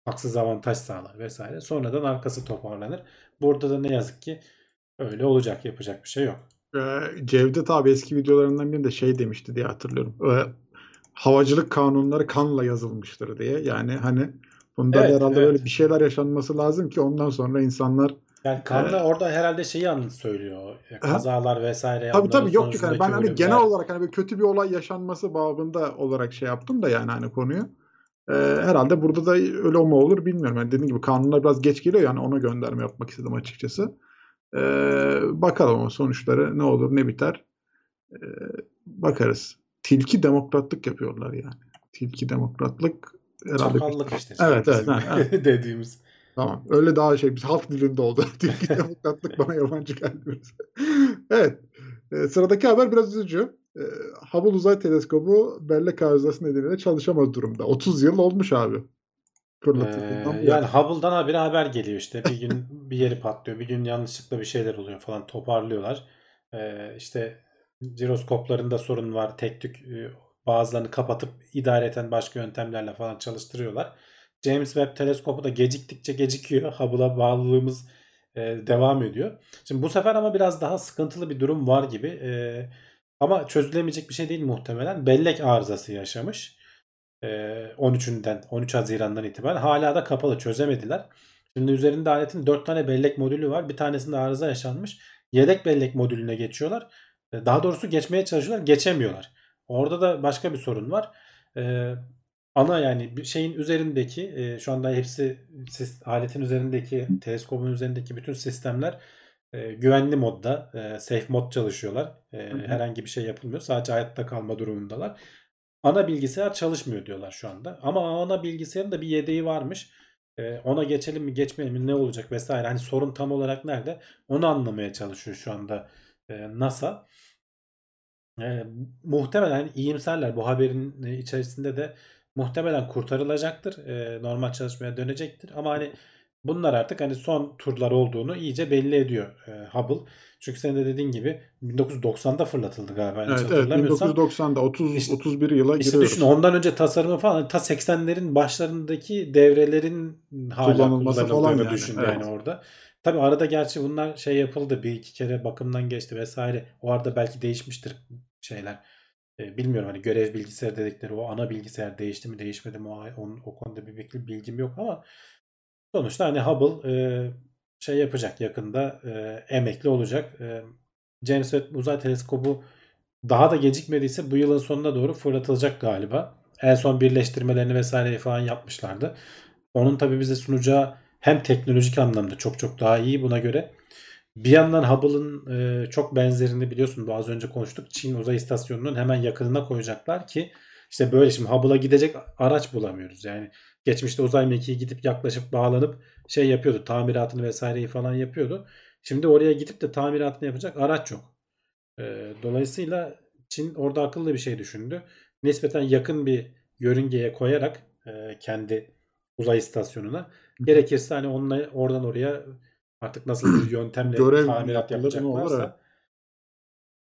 haksız avantaj sağlar vesaire. Sonradan arkası toparlanır. Burada da ne yazık ki öyle olacak. Yapacak bir şey yok. Ee, Cevdet abi eski videolarından birinde şey demişti diye hatırlıyorum. Ee, havacılık kanunları kanla yazılmıştır diye. Yani hani bunda Evet, herhalde evet. böyle bir şeyler yaşanması lazım ki ondan sonra insanlar Yani Kanla Ee, orada herhalde şeyi anlat söylüyor. Kazalar vesaire. Tabii tabii yok yok hani ben hani ölümler. genel olarak hani kötü bir olay yaşanması babında olarak şey yaptım da yani hani konuyu. Ee, herhalde burada da öyle mu olur bilmiyorum. Yani dediğim gibi kanunlar biraz geç geliyor yani ona gönderme yapmak istedim açıkçası. Ee, bakalım ama sonuçları ne olur ne biter. Ee, bakarız. Tilki demokratlık yapıyorlar yani. Tilki demokratlık herhalde. Çakallık işte. Evet, evet, evet. *laughs* dediğimiz. Tamam. Öyle daha şey biz halk dilinde oldu. *laughs* Tilki *laughs* demokratlık bana yabancı geldi *laughs* evet. Ee, sıradaki haber biraz üzücü. Ee, Hubble Uzay Teleskobu bellek arızası nedeniyle çalışamaz durumda. 30 yıl olmuş abi. Ee, yani. Hubble'dan habire haber geliyor işte. Bir gün bir yeri patlıyor. Bir gün yanlışlıkla bir şeyler oluyor falan. Toparlıyorlar. Ee, işte jiroskoplarında sorun var. Tek tük e, bazılarını kapatıp idareten başka yöntemlerle falan çalıştırıyorlar. James Webb teleskopu da geciktikçe gecikiyor. *laughs* Hubble'a bağlılığımız e, devam ediyor. Şimdi bu sefer ama biraz daha sıkıntılı bir durum var gibi. E, ama çözülemeyecek bir şey değil muhtemelen. Bellek arızası yaşamış. E, 13'ünden 13 Haziran'dan itibaren hala da kapalı çözemediler. Şimdi üzerinde aletin 4 tane bellek modülü var. Bir tanesinde arıza yaşanmış. Yedek bellek modülüne geçiyorlar. E, Daha doğrusu geçmeye çalışıyorlar. Geçemiyorlar. Orada da başka bir sorun var. E, ana yani bir şeyin üzerindeki e, şu anda hepsi sis- aletin üzerindeki teleskopun üzerindeki bütün sistemler e, güvenli modda e, safe mod çalışıyorlar. E, Hı hı. herhangi bir şey yapılmıyor. Sadece hayatta kalma durumundalar. Ana bilgisayar çalışmıyor diyorlar şu anda. Ama ana bilgisayarın da bir yedeği varmış. E, ona geçelim mi geçmeyelim mi ne olacak vesaire. Hani sorun tam olarak nerede? Onu anlamaya çalışıyor şu anda e, NASA. E, muhtemelen hani iyimserler. Bu haberin içerisinde de muhtemelen kurtarılacaktır. E, normal çalışmaya dönecektir. Ama hani bunlar artık hani son turlar olduğunu iyice belli ediyor e, Hubble. Çünkü senin de dediğin gibi 1990'da fırlatıldı galiba. Evet evet hatırlamıyorsam. 1990'da 30 İşte- 31 yıla İşte giriyoruz. düşün ondan önce tasarımı falan ta 80'lerin başlarındaki devrelerin hala Kullanılması falan yani, düşün evet. yani orada. Tabi arada gerçi bunlar şey yapıldı bir iki kere bakımdan geçti vesaire. O arada belki değişmiştir şeyler. E, bilmiyorum hani görev bilgisayar dedikleri o ana bilgisayar değişti mi değişmedi mi o, o konuda bir bilgi- bilgim yok ama sonuçta hani Hubble e, şey yapacak yakında e, emekli olacak. E, James Webb Uzay Teleskobu daha da gecikmediyse bu yılın sonuna doğru fırlatılacak galiba. En son birleştirmelerini vesaire falan yapmışlardı. Onun tabi bize sunacağı hem teknolojik anlamda çok çok daha iyi buna göre. Bir yandan Hubble'ın e, çok benzerini biliyorsun bu az önce konuştuk. Çin uzay istasyonunun hemen yakınına koyacaklar ki işte böyle şimdi Hubble'a gidecek araç bulamıyoruz. Yani geçmişte uzay mekiği gidip yaklaşıp bağlanıp şey yapıyordu. Tamiratını vesaireyi falan yapıyordu. Şimdi oraya gidip de tamiratını yapacak araç yok. Ee, dolayısıyla Çin orada akıllı bir şey düşündü. Nispeten yakın bir yörüngeye koyarak e, kendi uzay istasyonuna gerekirse hani onunla oradan oraya artık nasıl bir *clears throat* yöntemle Görev tamirat yapacaklarsa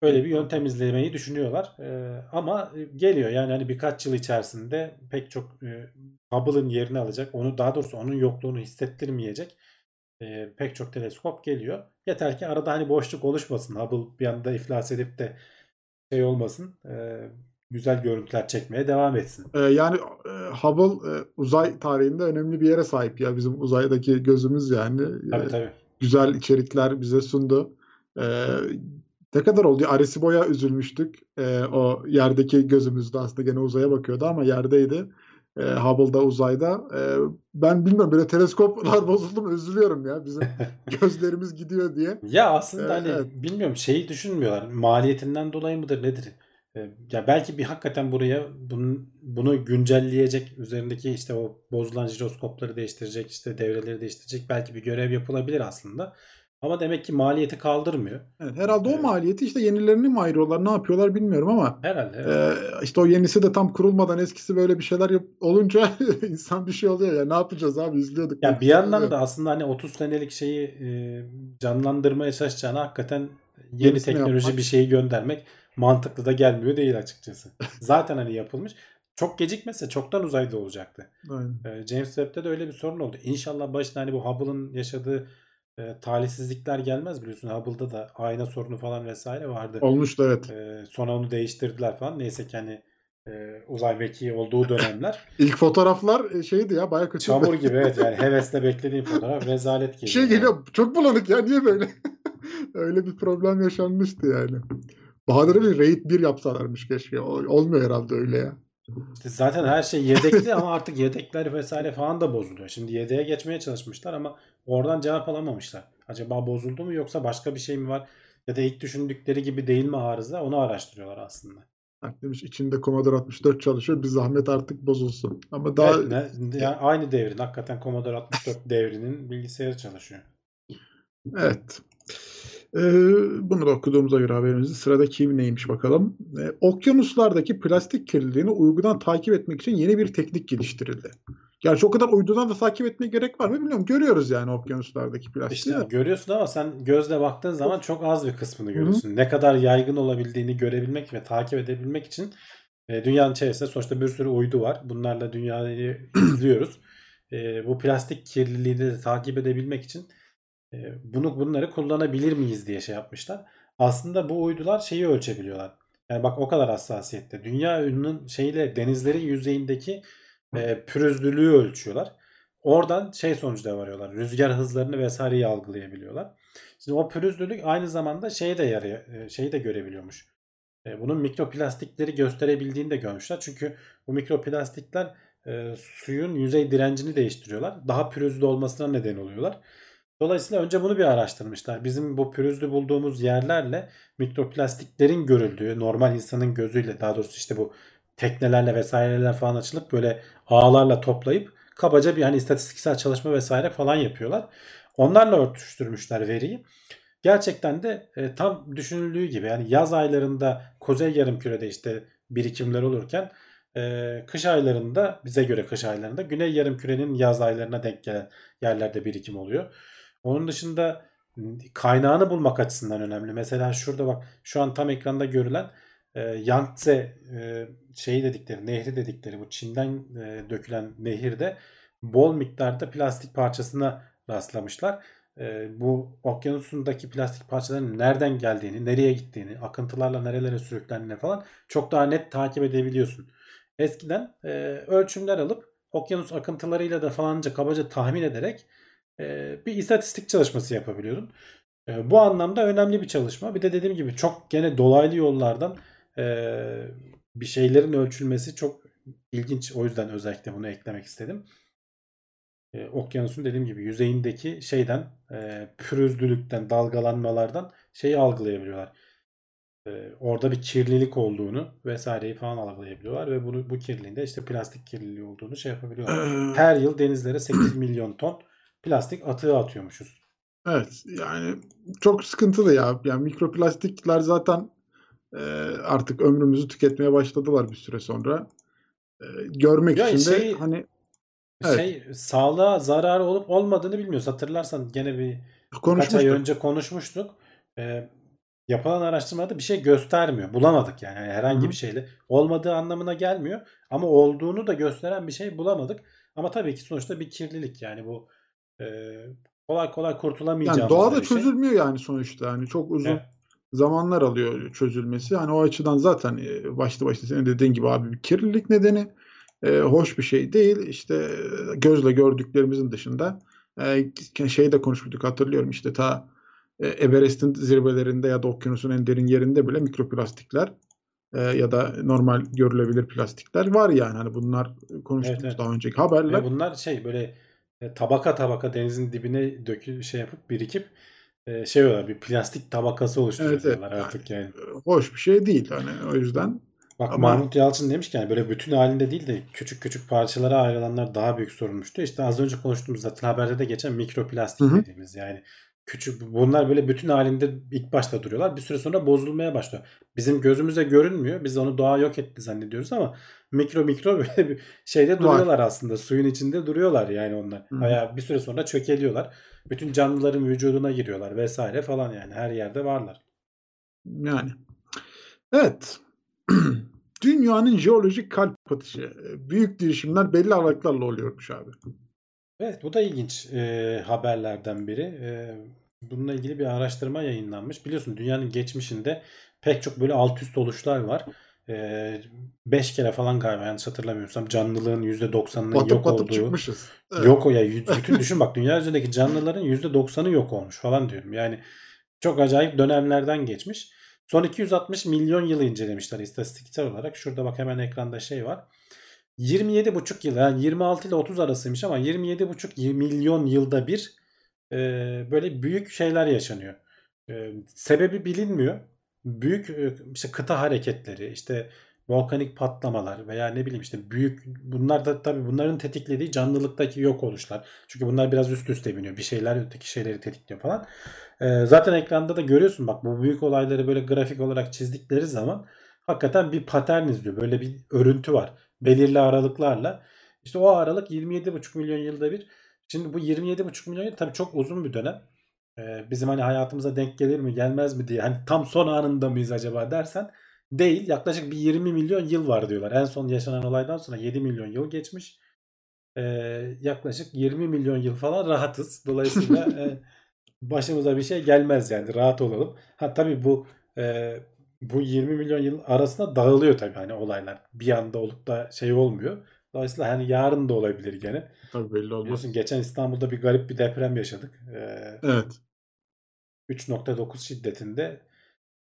öyle bir yöntem izlemeyi düşünüyorlar. Ee, ama geliyor yani hani birkaç yıl içerisinde pek çok e, Hubble'ın yerini alacak. Onu daha doğrusu onun yokluğunu hissettirmeyecek e, pek çok teleskop geliyor. Yeter ki arada hani boşluk oluşmasın. Hubble bir anda iflas edip de şey olmasın. e, güzel görüntüler çekmeye devam etsin. Ee, yani e, Hubble e, uzay tarihinde önemli bir yere sahip ya bizim uzaydaki gözümüz yani. Tabii Ee, tabii. güzel içerikler bize sundu. Ee, ne kadar oldu? Arecibo'ya üzülmüştük. Ee, o yerdeki gözümüzde aslında gene uzaya bakıyordu ama yerdeydi. e, Hubble'da uzayda. E, ben bilmiyorum böyle teleskoplar *laughs* bozuldu mu üzülüyorum ya. Bizim *laughs* gözlerimiz gidiyor diye. Ya aslında hani Evet. bilmiyorum şeyi düşünmüyorlar. Maliyetinden dolayı mıdır nedir? Ee, Ya belki bir hakikaten buraya bunun, bunu güncelleyecek üzerindeki işte o bozulan jiroskopları değiştirecek işte devreleri değiştirecek belki bir görev yapılabilir aslında. Ama demek ki maliyeti kaldırmıyor. Evet, herhalde o Evet. maliyeti işte yenilerini mi ayırıyorlar ne yapıyorlar bilmiyorum ama Herhalde. evet. e, işte o yenisi de tam kurulmadan eskisi böyle bir şeyler yap- olunca *laughs* insan bir şey oluyor ya ne yapacağız abi izliyorduk. Ya bir yandan Evet. da aslında hani 30 senelik şeyi e, canlandırmaya çalışacağına hakikaten yeni Yenisini teknoloji yapmak. bir şeyi göndermek mantıklı da gelmiyor değil açıkçası. Zaten hani yapılmış. Çok gecikmese çoktan uzayda olacaktı. Aynen. E, James Webb'de de öyle bir sorun oldu. İnşallah başına hani bu Hubble'ın yaşadığı e, talihsizlikler gelmez biliyorsun. Hubble'da da ayna sorunu falan vesaire vardı. Olmuştu evet. E, sonra onu değiştirdiler falan. Neyse ki hani e, uzay mekiği olduğu dönemler. *laughs* İlk fotoğraflar e, şeydi ya bayağı kötü. Çamur gibi evet yani *laughs* hevesle beklediğim fotoğraf rezalet geliyor. şey yani. geliyor çok bulanık ya niye böyle? *laughs* Öyle bir problem yaşanmıştı yani. Bahadır'a bir Raid 1 yapsalarmış keşke. Olmuyor herhalde öyle ya. Zaten her şey yedekli ama artık yedekler vesaire falan da bozuluyor. Şimdi yedeğe geçmeye çalışmışlar ama oradan cevap alamamışlar. Acaba bozuldu mu yoksa başka bir şey mi var? Ya da ilk düşündükleri gibi değil mi arıza? Onu araştırıyorlar aslında. Bak demiş içinde Commodore 64 çalışıyor. Bir zahmet artık bozulsun. Ama daha Evet, ne- yani aynı devrin hakikaten Commodore 64 *laughs* devrinin bilgisayarı çalışıyor. Evet. Ee, bunu da okuduğumuza göre haberimizi sırada kim neymiş bakalım. Ee, okyanuslardaki plastik kirliliğini uygudan takip etmek için yeni bir teknik geliştirildi. Gerçi o kadar uydudan da takip etmeye gerek var mı bilmiyorum. Görüyoruz yani okyanuslardaki plastiği. İşte görüyorsun ama sen gözle baktığın zaman çok az bir kısmını görüyorsun. Ne kadar yaygın olabildiğini görebilmek ve takip edebilmek için e, dünyanın çevresinde sonuçta bir sürü uydu var. Bunlarla dünyayı *clears throat* izliyoruz. E, bu plastik kirliliğini de takip edebilmek için e, bunu bunları kullanabilir miyiz diye şey yapmışlar. Aslında bu uydular şeyi ölçebiliyorlar. Yani bak o kadar hassasiyette. Dünya ünlünün şeyle denizlerin yüzeyindeki e, pürüzlülüğü ölçüyorlar. Oradan şey sonucuna varıyorlar. Rüzgar hızlarını vesaireyi algılayabiliyorlar. Şimdi o pürüzlülük aynı zamanda şeye de yarıyor, şeyi de görebiliyormuş. E, Bunun mikroplastikleri gösterebildiğini de görmüşler. Çünkü bu mikroplastikler e, suyun yüzey direncini değiştiriyorlar. Daha pürüzlü olmasına neden oluyorlar. Dolayısıyla önce bunu bir araştırmışlar. Bizim bu pürüzlü bulduğumuz yerlerle mikroplastiklerin görüldüğü normal insanın gözüyle daha doğrusu işte bu teknelerle vesaireler falan açılıp böyle ağlarla toplayıp kabaca bir hani istatistiksel çalışma vesaire falan yapıyorlar. Onlarla örtüştürmüşler veriyi. Gerçekten de e, tam düşünüldüğü gibi yani yaz aylarında kuzey yarımkürede işte birikimler olurken e, kış aylarında bize göre kış aylarında güney yarımkürenin yaz aylarına denk gelen yerlerde birikim oluyor. Onun dışında kaynağını bulmak açısından önemli. Mesela şurada bak şu an tam ekranda görülen e, Yangtze e, şeyi dedikleri, nehri dedikleri bu Çin'den e, dökülen nehirde bol miktarda plastik parçasına rastlamışlar. E, bu okyanusundaki plastik parçaların nereden geldiğini, nereye gittiğini, akıntılarla nerelere sürüklendiğini falan çok daha net takip edebiliyorsun. Eskiden e, ölçümler alıp okyanus akıntılarıyla da falanca kabaca tahmin ederek e, bir istatistik çalışması yapabiliyordun. E, bu anlamda önemli bir çalışma. Bir de dediğim gibi çok gene dolaylı yollardan e, bir şeylerin ölçülmesi çok ilginç. O yüzden özellikle bunu eklemek istedim. E, okyanusun dediğim gibi yüzeyindeki şeyden e, pürüzlülükten, dalgalanmalardan şeyi algılayabiliyorlar. E, orada bir kirlilik olduğunu vesaireyi falan algılayabiliyorlar ve bunu bu kirliliğin de işte plastik kirliliği olduğunu şey yapabiliyorlar. *clears throat* Her yıl denizlere 8 milyon ton plastik atığı atıyormuşuz. Evet yani çok sıkıntılı ya. Yani mikroplastikler zaten e, artık ömrümüzü tüketmeye başladılar bir süre sonra. E, görmek Ya için de şey- hani Evet. Şey sağlığa zararı olup olmadığını bilmiyoruz. Hatırlarsan gene bir Kaç ay önce konuşmuştuk. Ee, yapılan araştırmada bir şey göstermiyor. Bulamadık yani. Yani herhangi Hı hı. bir şeyle. Olmadığı anlamına gelmiyor. Ama olduğunu da gösteren bir şey bulamadık. Ama tabii ki sonuçta bir kirlilik yani bu e, kolay kolay kurtulamayacağımız Yani da doğada şey. çözülmüyor yani sonuçta. Yani çok uzun Evet. zamanlar alıyor çözülmesi. Hani o açıdan zaten başlı başına senin dediğin gibi abi bir kirlilik nedeni e, hoş bir şey değil. İşte gözle gördüklerimizin dışında e, şey de konuşmuştuk hatırlıyorum işte ta e, Everest'in zirvelerinde ya da okyanusun en derin yerinde bile mikroplastikler e, ya da normal görülebilir plastikler var yani. Hani bunlar konuştuğumuz Evet, evet. daha önceki haberler. Ve bunlar şey böyle e, tabaka tabaka denizin dibine dökü şey yapıp birikip e, şey oluyor bir plastik tabakası oluşturuyorlar Evet, evet. artık yani. Hoş bir şey değil hani o yüzden. Bak Ama- Mahmut Yalçın demiş ki yani böyle bütün halinde değil de küçük küçük parçalara ayrılanlar daha büyük sorunmuştu. İşte az önce konuştuğumuz zaten haberde de geçen mikroplastik Hı hı. dediğimiz yani küçük bunlar böyle bütün halinde ilk başta duruyorlar. Bir süre sonra bozulmaya başlıyor. Bizim gözümüze görünmüyor. Biz onu doğa yok etti zannediyoruz ama mikro mikro *laughs* böyle bir şeyde duruyorlar aslında. Suyun içinde duruyorlar yani onlar. Hı hı. Bayağı bir süre sonra çökeliyorlar. Bütün canlıların vücuduna giriyorlar vesaire falan yani her yerde varlar. Yani. Evet. *clears throat* Dünyanın jeolojik kalp atışı. Büyük değişimler belli aralıklarla oluyormuş abi. Evet bu da ilginç e, haberlerden biri. E, bununla ilgili bir araştırma yayınlanmış. Biliyorsun dünyanın geçmişinde pek çok böyle alt üst oluşlar var. 5 kere falan galiba yanlış hatırlamıyorsam canlılığın %90'ının Batıp yok batıp olduğu. çıkmışız. Evet. Yok o ya *laughs* bütün düşün bak dünya üzerindeki canlıların %90'ı yok olmuş falan diyorum. Yani çok acayip dönemlerden geçmiş. Son 260 milyon yılı incelemişler istatistiksel olarak. Şurada bak hemen ekranda şey var. 27,5 yıl yani 26 ile 30 arasıymış ama 27,5 milyon yılda bir e, böyle büyük şeyler yaşanıyor. E, sebebi bilinmiyor. Büyük e, işte kıta hareketleri, işte volkanik patlamalar veya ne bileyim işte büyük bunlar da tabii bunların tetiklediği canlılıktaki yok oluşlar. Çünkü bunlar biraz üst üste biniyor. Bir şeyler öteki şeyleri tetikliyor falan. Ee, zaten ekranda da görüyorsun bak bu büyük olayları böyle grafik olarak çizdikleri zaman hakikaten bir patern izliyor. Böyle bir örüntü var. Belirli aralıklarla. İşte o aralık 27,5 milyon yılda bir. Şimdi bu 27,5 milyon yıl tabii çok uzun bir dönem. Ee, bizim hani hayatımıza denk gelir mi gelmez mi diye hani tam son anında mıyız acaba dersen değil. Yaklaşık bir 20 milyon yıl var diyorlar. En son yaşanan olaydan sonra 7 milyon yıl geçmiş. Ee, yaklaşık 20 milyon yıl falan rahatız. Dolayısıyla *laughs* e, başımıza bir şey gelmez yani rahat olalım. Ha tabii bu e, bu 20 milyon yıl arasında dağılıyor tabii hani olaylar. Bir anda olup da şey olmuyor. Dolayısıyla hani yarın da olabilir gene. Tabii belli olmaz. Biliyorsun geçen İstanbul'da bir garip bir deprem yaşadık. Ee, Evet. 3.9 şiddetinde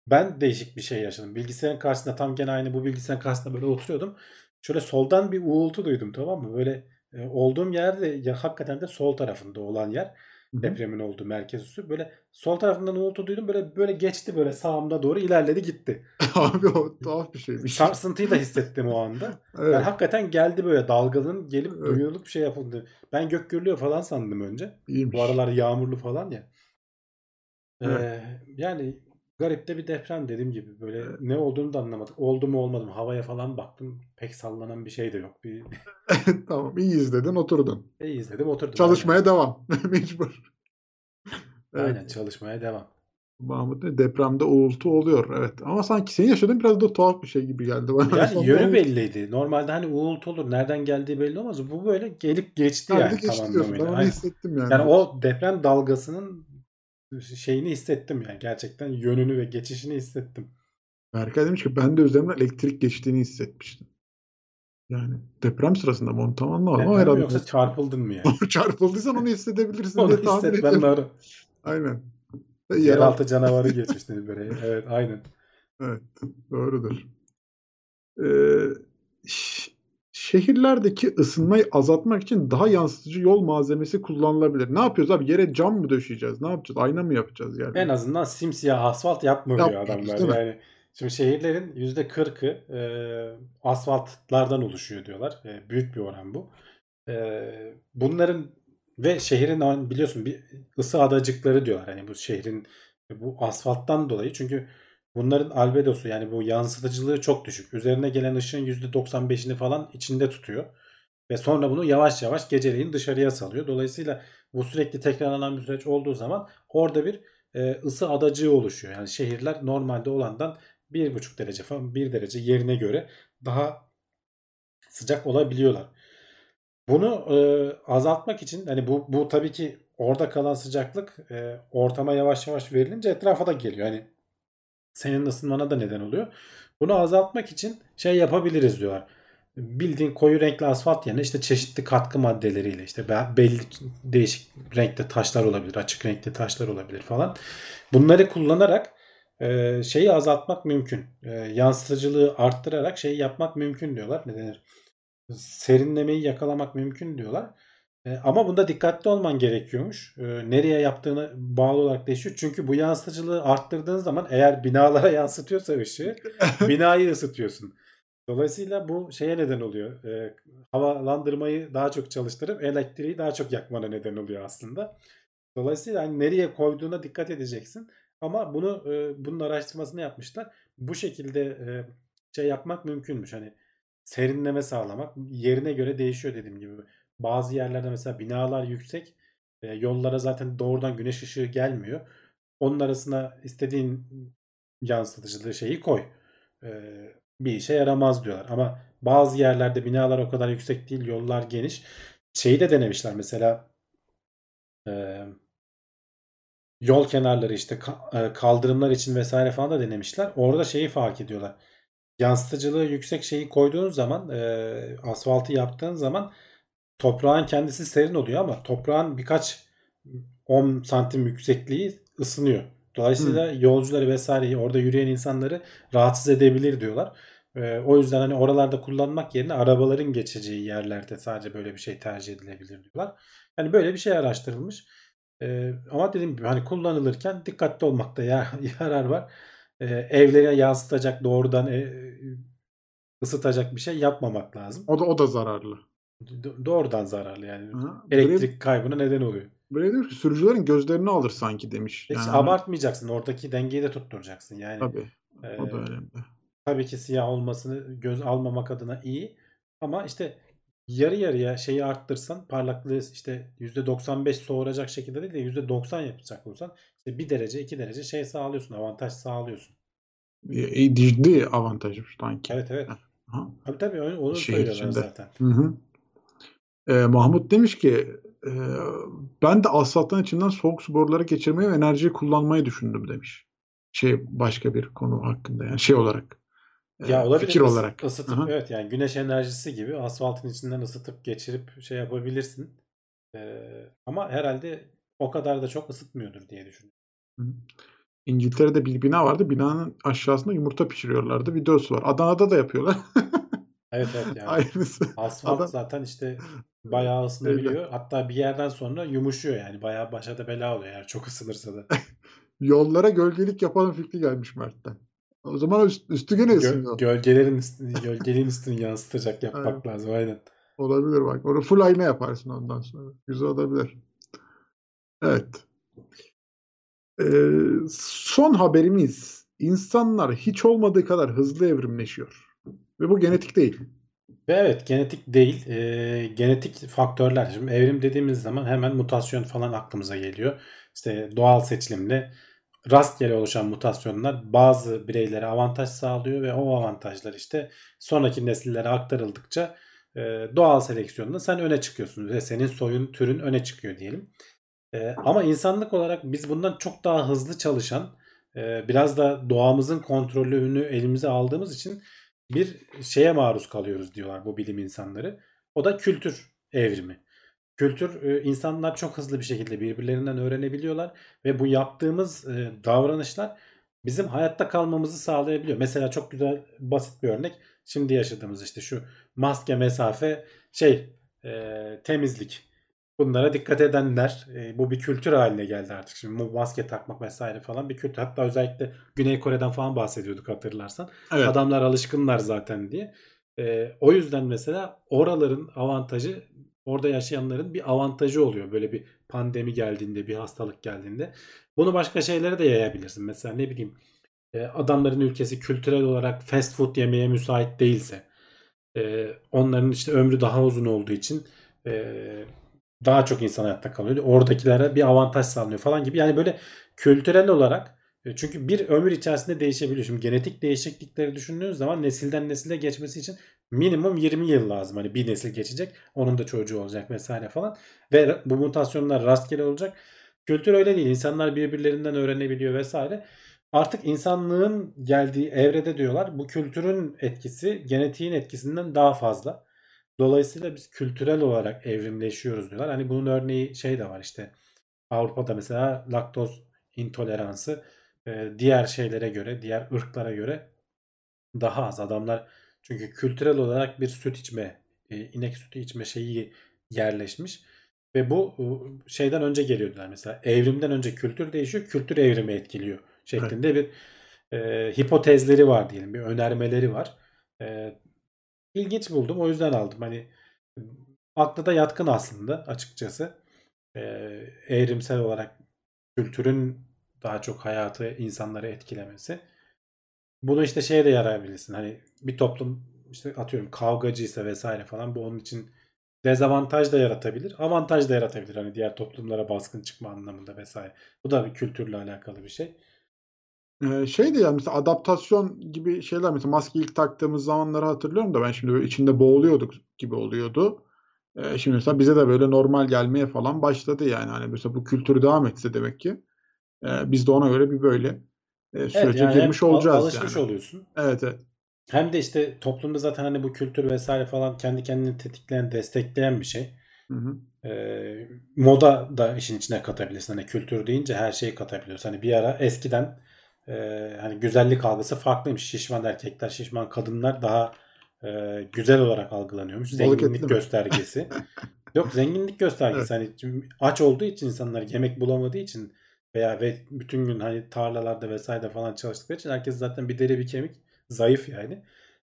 ben değişik bir şey yaşadım. Bilgisayarın karşısında tam gene aynı bu bilgisayarın karşısında böyle oturuyordum. Şöyle soldan bir uğultu duydum tamam mı? Böyle e, olduğum yerde ya hakikaten de sol tarafında olan yer Depremin olduğu merkez üssü. Böyle sol tarafından uğultu duydum. Böyle böyle geçti böyle sağımda doğru ilerledi gitti. *laughs* Abi o tuhaf bir şeymiş. Sarsıntıyı da hissettim o anda. *laughs* Evet. Yani hakikaten geldi böyle dalganın gelip Evet. duyulup şey yapıldı. Ben gök gürlüyor falan sandım önce. İyiymiş. Bu aralar yağmurlu falan ya. Evet. Ee, yani garip de bir deprem dediğim gibi böyle Evet. ne olduğunu da anlamadık. Oldu mu olmadı mı havaya falan baktım. Pek sallanan bir şey de yok. Bir *laughs* tamam iyi izledin oturdun. iyi izledim oturdum. Çalışmaya devam. *laughs* Mecbur. Aynen, Evet. aynen çalışmaya devam. Mahmut ne? Depremde uğultu oluyor. Evet. Ama sanki senin yaşadığın biraz da tuhaf bir şey gibi geldi bana. Yani *laughs* yönü belliydi. Normalde hani uğultu olur. Nereden geldiği belli olmaz. Bu böyle gelip geçti geldi yani geçti diyorsun. Ben onu hissettim yani. Yani o deprem dalgasının şeyini hissettim yani. Gerçekten yönünü ve geçişini hissettim. Berkay demiş ki ben de üzerimden elektrik geçtiğini hissetmiştim. Yani deprem sırasında mı onu tam anlamadım ama Deprem herhalde yoksa *laughs* çarpıldın mı yani? çarpıldıysan onu hissedebilirsin *laughs* Onu diye tahmin hissetmen ediyorum. doğru. *laughs* Aynen. Yeraltı- canavarı geçmişti böyle. Evet aynen. Evet, doğrudur. Ee, şehirlerdeki ısınmayı azaltmak için daha yansıtıcı yol malzemesi kullanılabilir. Ne yapıyoruz abi? Yere cam mı döşeyeceğiz? Ne yapacağız? Ayna mı yapacağız yani? En azından simsiyah asfalt yapmıyor Yapmıyoruz, adamlar. Yani şimdi şehirlerin %40'ı e, asfaltlardan oluşuyor diyorlar. E, büyük bir oran bu. E, bunların ve şehrin biliyorsun bir ısı adacıkları diyorlar. Hani bu şehrin bu asfalttan dolayı çünkü bunların albedosu yani bu yansıtıcılığı çok düşük. Üzerine gelen ışığın %95'ini falan içinde tutuyor. Ve sonra bunu yavaş yavaş geceleyin dışarıya salıyor. Dolayısıyla bu sürekli tekrarlanan bir süreç olduğu zaman orada bir e, ısı adacığı oluşuyor. Yani şehirler normalde olandan 1,5 derece falan 1 derece yerine göre daha sıcak olabiliyorlar. Bunu e, azaltmak için hani bu bu tabii ki orada kalan sıcaklık e, ortama yavaş yavaş verilince etrafa da geliyor. Hani senin ısınmana da neden oluyor. Bunu azaltmak için şey yapabiliriz diyorlar. Bildiğin koyu renkli asfalt yerine işte çeşitli katkı maddeleriyle işte be- belli değişik renkte taşlar olabilir, açık renkli taşlar olabilir falan. Bunları kullanarak e, şeyi azaltmak mümkün. E, yansıtıcılığı arttırarak şeyi yapmak mümkün diyorlar. Ne denir? Serinlemeyi yakalamak mümkün diyorlar. E, ama bunda dikkatli olman gerekiyormuş. E, nereye yaptığını bağlı olarak değişiyor. Çünkü bu yansıtıcılığı arttırdığın zaman eğer binalara *laughs* yansıtıyorsa ışığı *laughs* binayı ısıtıyorsun. Dolayısıyla bu şeye neden oluyor. E, havalandırmayı daha çok çalıştırıp elektriği daha çok yakmana neden oluyor aslında. Dolayısıyla hani nereye koyduğuna dikkat edeceksin. Ama bunu e, bunun araştırmasını yapmışlar. Bu şekilde e, şey yapmak mümkünmüş. Hani serinleme sağlamak yerine göre değişiyor dediğim gibi. Bazı yerlerde mesela binalar yüksek. E, yollara zaten doğrudan güneş ışığı gelmiyor. Onun arasına istediğin yansıtıcılığı şeyi koy. E, bir işe yaramaz diyorlar. Ama bazı yerlerde binalar o kadar yüksek değil, yollar geniş. Şeyi de denemişler mesela e, yol kenarları işte ka- kaldırımlar için vesaire falan da denemişler. Orada şeyi fark ediyorlar. Yansıtıcılığı yüksek şeyi koyduğun zaman e, asfaltı yaptığın zaman toprağın kendisi serin oluyor ama toprağın birkaç 10 santim yüksekliği ısınıyor. Dolayısıyla yolcuları vesaireyi orada yürüyen insanları rahatsız edebilir diyorlar. Ee, o yüzden hani oralarda kullanmak yerine arabaların geçeceği yerlerde sadece böyle bir şey tercih edilebilir diyorlar. Yani böyle bir şey araştırılmış. Ee, ama dediğim gibi hani kullanılırken dikkatli olmakta ya, *laughs* yarar var. Ee, evlere yansıtacak doğrudan e, ısıtacak bir şey yapmamak lazım. O da o da zararlı. Do- doğrudan zararlı yani. Ha, Elektrik kaybına neden oluyor. Böyle diyor ki sürücülerin gözlerini alır sanki demiş. Hiç Yani abartmayacaksın. Oradaki dengeyi de tutturacaksın. Yani Tabii. e, O da önemli. tabii ki siyah olmasını göz almamak adına iyi. Ama işte yarı yarıya şeyi arttırsan parlaklığı işte %95 soğuracak şekilde değil de %90 yapacak olsan işte bir derece iki derece şey sağlıyorsun. Avantaj sağlıyorsun. E, ciddi avantajmış sanki. Evet evet. Ha. Tabii tabii onu Şehir söylüyorlar içinde. zaten. Hı hı. Ee, Mahmut demiş ki e, ben de asfalttan içinden soğuk su boruları geçirmeyi ve enerjiyi kullanmayı düşündüm demiş. Şey başka bir konu hakkında yani şey olarak. e, Ya olabilir fikir olarak. ısıtıp Aha. evet yani güneş enerjisi gibi asfaltın içinden ısıtıp geçirip şey yapabilirsin. Ee, ama herhalde o kadar da çok ısıtmıyordur diye düşünüyorum. Hı. İngiltere'de bir bina vardı. Binanın aşağısında yumurta pişiriyorlardı. Videosu var. Adana'da da yapıyorlar. Evet evet *laughs* yani Aynısı. asfalt Adam- zaten işte bayağı ısınabiliyor. Hatta bir yerden sonra yumuşuyor yani bayağı başa da bela oluyor eğer çok ısınırsa da. *laughs* Yollara gölgelik yapalım fikri gelmiş Mert'ten. O zaman üst, üstü gene Gö- ısınıyor. gölgelerin üstünü, gölgeliğin üstünü yansıtacak *laughs* yapmak lazım aynen. Olabilir bak. Onu full ayna yaparsın ondan sonra. Güzel olabilir. Evet. Ee, son haberimiz. İnsanlar hiç olmadığı kadar hızlı evrimleşiyor. Ve bu genetik değil. Ve evet genetik değil e, genetik faktörler. Şimdi evrim dediğimiz zaman hemen mutasyon falan aklımıza geliyor. İşte doğal seçilimle rastgele oluşan mutasyonlar bazı bireylere avantaj sağlıyor ve o avantajlar işte sonraki nesillere aktarıldıkça e, doğal seleksiyonda sen öne çıkıyorsun ve senin soyun türün öne çıkıyor diyelim. E, ama insanlık olarak biz bundan çok daha hızlı çalışan e, biraz da doğamızın kontrolünü elimize aldığımız için bir şeye maruz kalıyoruz diyorlar bu bilim insanları. O da kültür evrimi. Kültür e, insanlar çok hızlı bir şekilde birbirlerinden öğrenebiliyorlar ve bu yaptığımız e, davranışlar bizim hayatta kalmamızı sağlayabiliyor. Mesela çok güzel basit bir örnek. Şimdi yaşadığımız işte şu maske, mesafe, şey e, temizlik. Bunlara dikkat edenler e, bu bir kültür haline geldi artık. Şimdi maske takmak vesaire falan bir kültür. Hatta özellikle Güney Kore'den falan bahsediyorduk hatırlarsan. Evet. Adamlar alışkınlar zaten diye. Ee, o yüzden mesela oraların avantajı orada yaşayanların bir avantajı oluyor. Böyle bir pandemi geldiğinde, bir hastalık geldiğinde. Bunu başka şeylere de yayabilirsin. Mesela ne bileyim e, adamların ülkesi kültürel olarak fast food yemeye müsait değilse e, onların işte ömrü daha uzun olduğu için e, daha çok insan hayatta kalıyor. Oradakilere bir avantaj sağlanıyor falan gibi. Yani böyle kültürel olarak e, çünkü bir ömür içerisinde değişebiliyor. Şimdi genetik değişiklikleri düşündüğünüz zaman nesilden nesile geçmesi için minimum 20 yıl lazım. Hani bir nesil geçecek. Onun da çocuğu olacak vesaire falan. Ve bu mutasyonlar rastgele olacak. Kültür öyle değil. İnsanlar birbirlerinden öğrenebiliyor vesaire. Artık insanlığın geldiği evrede diyorlar bu kültürün etkisi genetiğin etkisinden daha fazla. Dolayısıyla biz kültürel olarak evrimleşiyoruz diyorlar. Hani bunun örneği şey de var işte Avrupa'da mesela laktoz intoleransı e, diğer şeylere göre, diğer ırklara göre daha az. Adamlar çünkü kültürel olarak bir süt içme, e, inek sütü içme şeyi yerleşmiş. Ve bu şeyden önce geliyordular mesela. Evrimden önce kültür değişiyor, kültür evrimi etkiliyor şeklinde bir e, hipotezleri var diyelim, bir önermeleri var. E, ilginç buldum, o yüzden aldım. Hani akla da yatkın aslında açıkçası. E, evrimsel olarak kültürün daha çok hayatı, insanları etkilemesi. Bunu işte şeye de yarayabilirsin. Hani bir toplum işte atıyorum kavgacıysa vesaire falan bu onun için dezavantaj da yaratabilir. Avantaj da yaratabilir. Hani diğer toplumlara baskın çıkma anlamında vesaire. Bu da bir kültürle alakalı bir şey. Ee, şey de yani mesela adaptasyon gibi şeyler mesela maske ilk taktığımız zamanları hatırlıyorum da ben şimdi böyle içinde boğuluyorduk gibi oluyordu. Ee, şimdi mesela bize de böyle normal gelmeye falan başladı yani hani mesela bu kültür devam etse demek ki e, biz de ona göre bir böyle e, sürece Evet yani girmiş hem olacağız alışmış yani. oluyorsun. Evet evet. Hem de işte toplumda zaten hani bu kültür vesaire falan kendi kendini tetikleyen, destekleyen bir şey. Hı hı. Ee, moda da işin içine katabilirsin. Hani kültür deyince her şeyi katabiliyorsun. Hani bir ara eskiden e, hani güzellik algısı farklıymış. Şişman erkekler, şişman kadınlar daha e, güzel olarak algılanıyormuş. Balık Zenginlik göstergesi. *laughs* Yok zenginlik göstergesi. Hani çünkü aç olduğu için insanlar yemek bulamadığı için veya ve bütün gün hani tarlalarda vesaire falan çalıştıkları için herkes zaten bir deri bir kemik zayıf yani.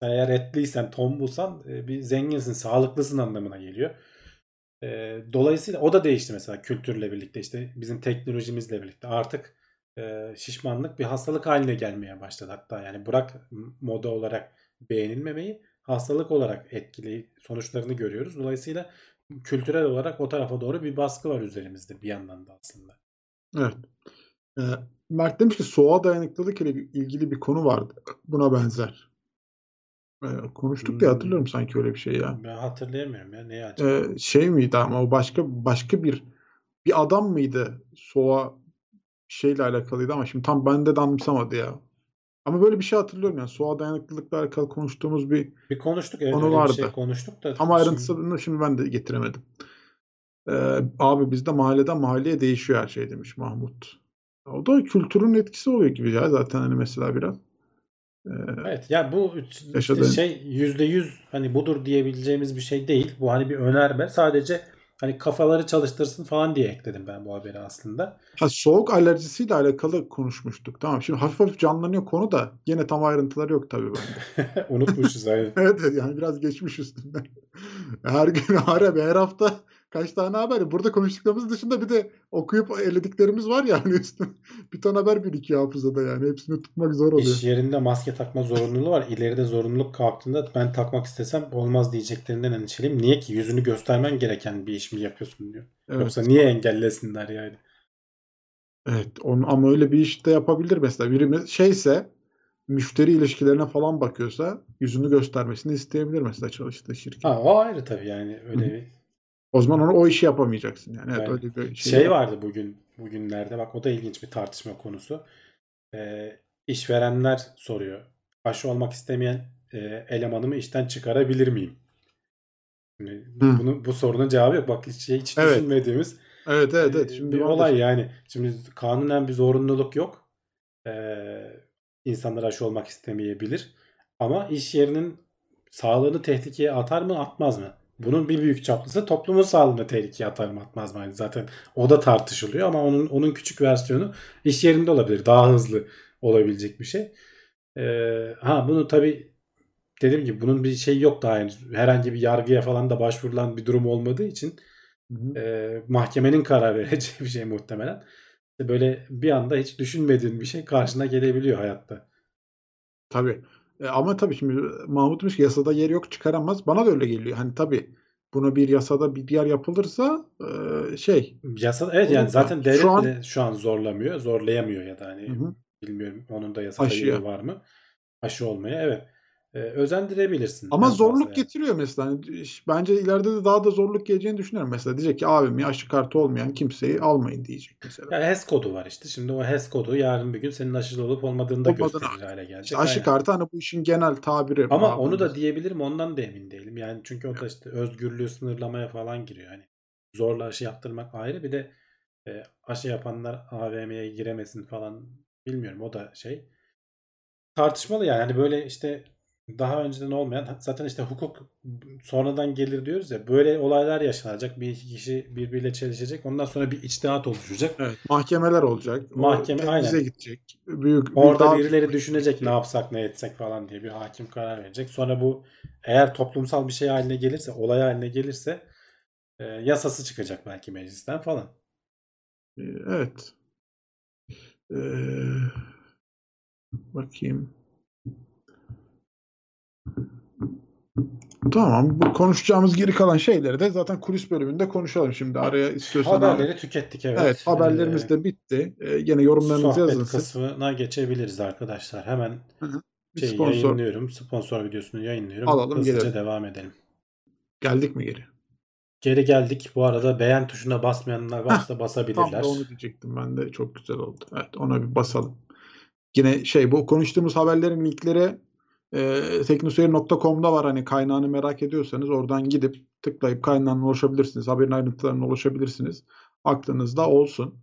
Sen eğer etliysen, tombulsan e, bir zenginsin, sağlıklısın anlamına geliyor. E, dolayısıyla o da değişti mesela kültürle birlikte işte bizim teknolojimizle birlikte artık e, şişmanlık bir hastalık haline gelmeye başladı hatta yani bırak moda olarak beğenilmemeyi hastalık olarak etkili sonuçlarını görüyoruz. Dolayısıyla kültürel olarak o tarafa doğru bir baskı var üzerimizde bir yandan da aslında. Evet. Ee, Mert demiş ki soğuğa dayanıklılık ile ilgili bir konu vardı. Buna benzer. Konuştuk diye Hmm. hatırlıyorum sanki öyle bir şey ya. Ben hatırlayamıyorum ya neyi acaba? Şey miydi ama o başka başka bir bir adam mıydı soğuğa şeyle alakalıydı ama şimdi tam bende de anımsamadı ya. Ama böyle bir şey hatırlıyorum yani soğuğa dayanıklılıkla alakalı konuştuğumuz bir Bir konuştuk evet Konu öyle bir vardı. şey konuştuk da şimdi- ayrıntısını şimdi ben de getiremedim. Ee, abi bizde mahalleden mahalleye değişiyor her şey demiş Mahmut. O da kültürün etkisi oluyor gibi ya zaten hani mesela biraz. Ee, Evet ya bu Yaşadığın- şey yüzde yüz hani budur diyebileceğimiz bir şey değil. Bu hani bir önerme. Sadece hani kafaları çalıştırsın falan diye ekledim ben bu haberi aslında. ha, soğuk alerjisiyle alakalı konuşmuştuk. Tamam şimdi hafif hafif canlanıyor konu da yine tam ayrıntıları yok tabii bende. *laughs* Unutmuşuz aynen. evet yani biraz geçmiş üstünden. Her gün *laughs* her, her hafta kaç tane haber. Burada konuştuklarımız dışında bir de okuyup elediklerimiz var yani üstüne. *laughs* Bir ton haber birikiyor hafızada yani. Hepsini tutmak zor oluyor. İş yerinde maske takma zorunluluğu var. İleride zorunluluk kalktığında ben takmak istesem olmaz diyeceklerinden endişeliyim. Niye ki? Yüzünü göstermen gereken bir iş mi yapıyorsun diyor. Evet. Yoksa niye engellesinler yani? Evet, onu, ama öyle bir iş de yapabilir mesela. Biri şeyse müşteri ilişkilerine falan bakıyorsa yüzünü göstermesini isteyebilir mesela çalıştığı şirket. Ha, o ayrı tabii yani öyle Hı bir O zaman onu o işi yapamayacaksın yani. Evet, Aynen. öyle bir şey. Şey vardı bugün bugünlerde bak o da ilginç bir tartışma konusu. Ee, işverenler soruyor. Aşı olmak istemeyen e, elemanımı işten çıkarabilir miyim? Şimdi Hı. bunu bu sorunun cevabı yok. Bak hiç, hiç Evet. düşünmediğimiz Evet evet evet. e, Şimdi bir olay yani. Şimdi kanunen bir zorunluluk yok. Ee, insanlar aşı olmak istemeyebilir. Ama iş yerinin sağlığını tehlikeye atar mı atmaz mı? Bunun bir büyük çaplısı toplumun sağlığını tehlikeye atar mı atmaz mı? Yani zaten o da tartışılıyor ama onun onun küçük versiyonu iş yerinde olabilir. Daha hızlı olabilecek bir şey. Ee, ha bunu tabii dediğim gibi bunun bir şey yok daha henüz. Herhangi bir yargıya falan da başvurulan bir durum olmadığı için Hı hı. e, mahkemenin karar *laughs* vereceği bir şey muhtemelen. Böyle bir anda hiç düşünmediğin bir şey karşına gelebiliyor hayatta. Tabii. E, ama tabii şimdi Mahmut demiş ki yasada yer yok çıkaramaz. Bana da öyle geliyor. Hani tabii buna bir yasada bir yer yapılırsa e, şey. Yasa evet yani zaten devlet şu an- bile şu an zorlamıyor, zorlayamıyor ya da hani Hı hı. bilmiyorum onun da yasada Aşıya. yeri var mı? Aşı olmaya evet. Ee, özendirebilirsin. Ama zorluk yani. getiriyor mesela. Hani bence ileride de daha da zorluk geleceğini düşünüyorum. Mesela diyecek ki abim yaşı kartı olmayan kimseyi almayın diyecek mesela. Ya HES kodu var işte. Şimdi o HES kodu yarın bir gün senin aşılı olup olmadığını da Olmadığını- gösterir hale gelecek. İşte aşı Aynen. kartı hani bu işin genel tabiri. Ama Abi, onu da diyebilirim ondan da emin değilim. Yani çünkü o da işte özgürlüğü sınırlamaya falan giriyor. Hani zorla aşı yaptırmak ayrı bir de e, aşı yapanlar AVM'ye giremesin falan Bilmiyorum o da şey. Tartışmalı yani. Hani böyle işte daha önceden olmayan zaten işte hukuk sonradan gelir diyoruz ya böyle olaylar yaşanacak. Bir iki kişi birbiriyle çelişecek. Ondan sonra bir içtihat oluşacak. Evet, mahkemeler olacak. O Mahkeme, temize aynen. gidecek. Büyük, Orada daha- birileri düşünecek ne yapsak ne etsek falan diye bir hakim karar verecek. Sonra bu eğer toplumsal bir şey haline gelirse, olay haline gelirse e, yasası çıkacak belki meclisten falan. Ee, Evet. Ee, bakayım. Tamam. Bu konuşacağımız geri kalan şeyleri de zaten kulis bölümünde konuşalım şimdi. Araya istiyorsan abi. Haberleri tükettik evet. Evet, haberlerimiz Ee, de bitti. Ee, gene yorumlarınızı sohbet yazın siz. kısmına geçebiliriz arkadaşlar. Hemen Bir şey sponsor yayınlıyorum. Sponsor videosunu yayınlıyorum. Alalım, Hızlıca gelelim. devam edelim. geldik mi geri? Geri geldik. Bu arada beğen tuşuna basmayanlar varsa Tam basabilirler. da onu diyecektim ben de. Çok güzel oldu. Evet, ona bir basalım. Yine şey bu konuştuğumuz haberlerin linkleri e, teknoseyir.com'da var. Hani kaynağını merak ediyorsanız oradan gidip tıklayıp kaynağına ulaşabilirsiniz. Haberin ayrıntılarına ulaşabilirsiniz. Aklınızda olsun.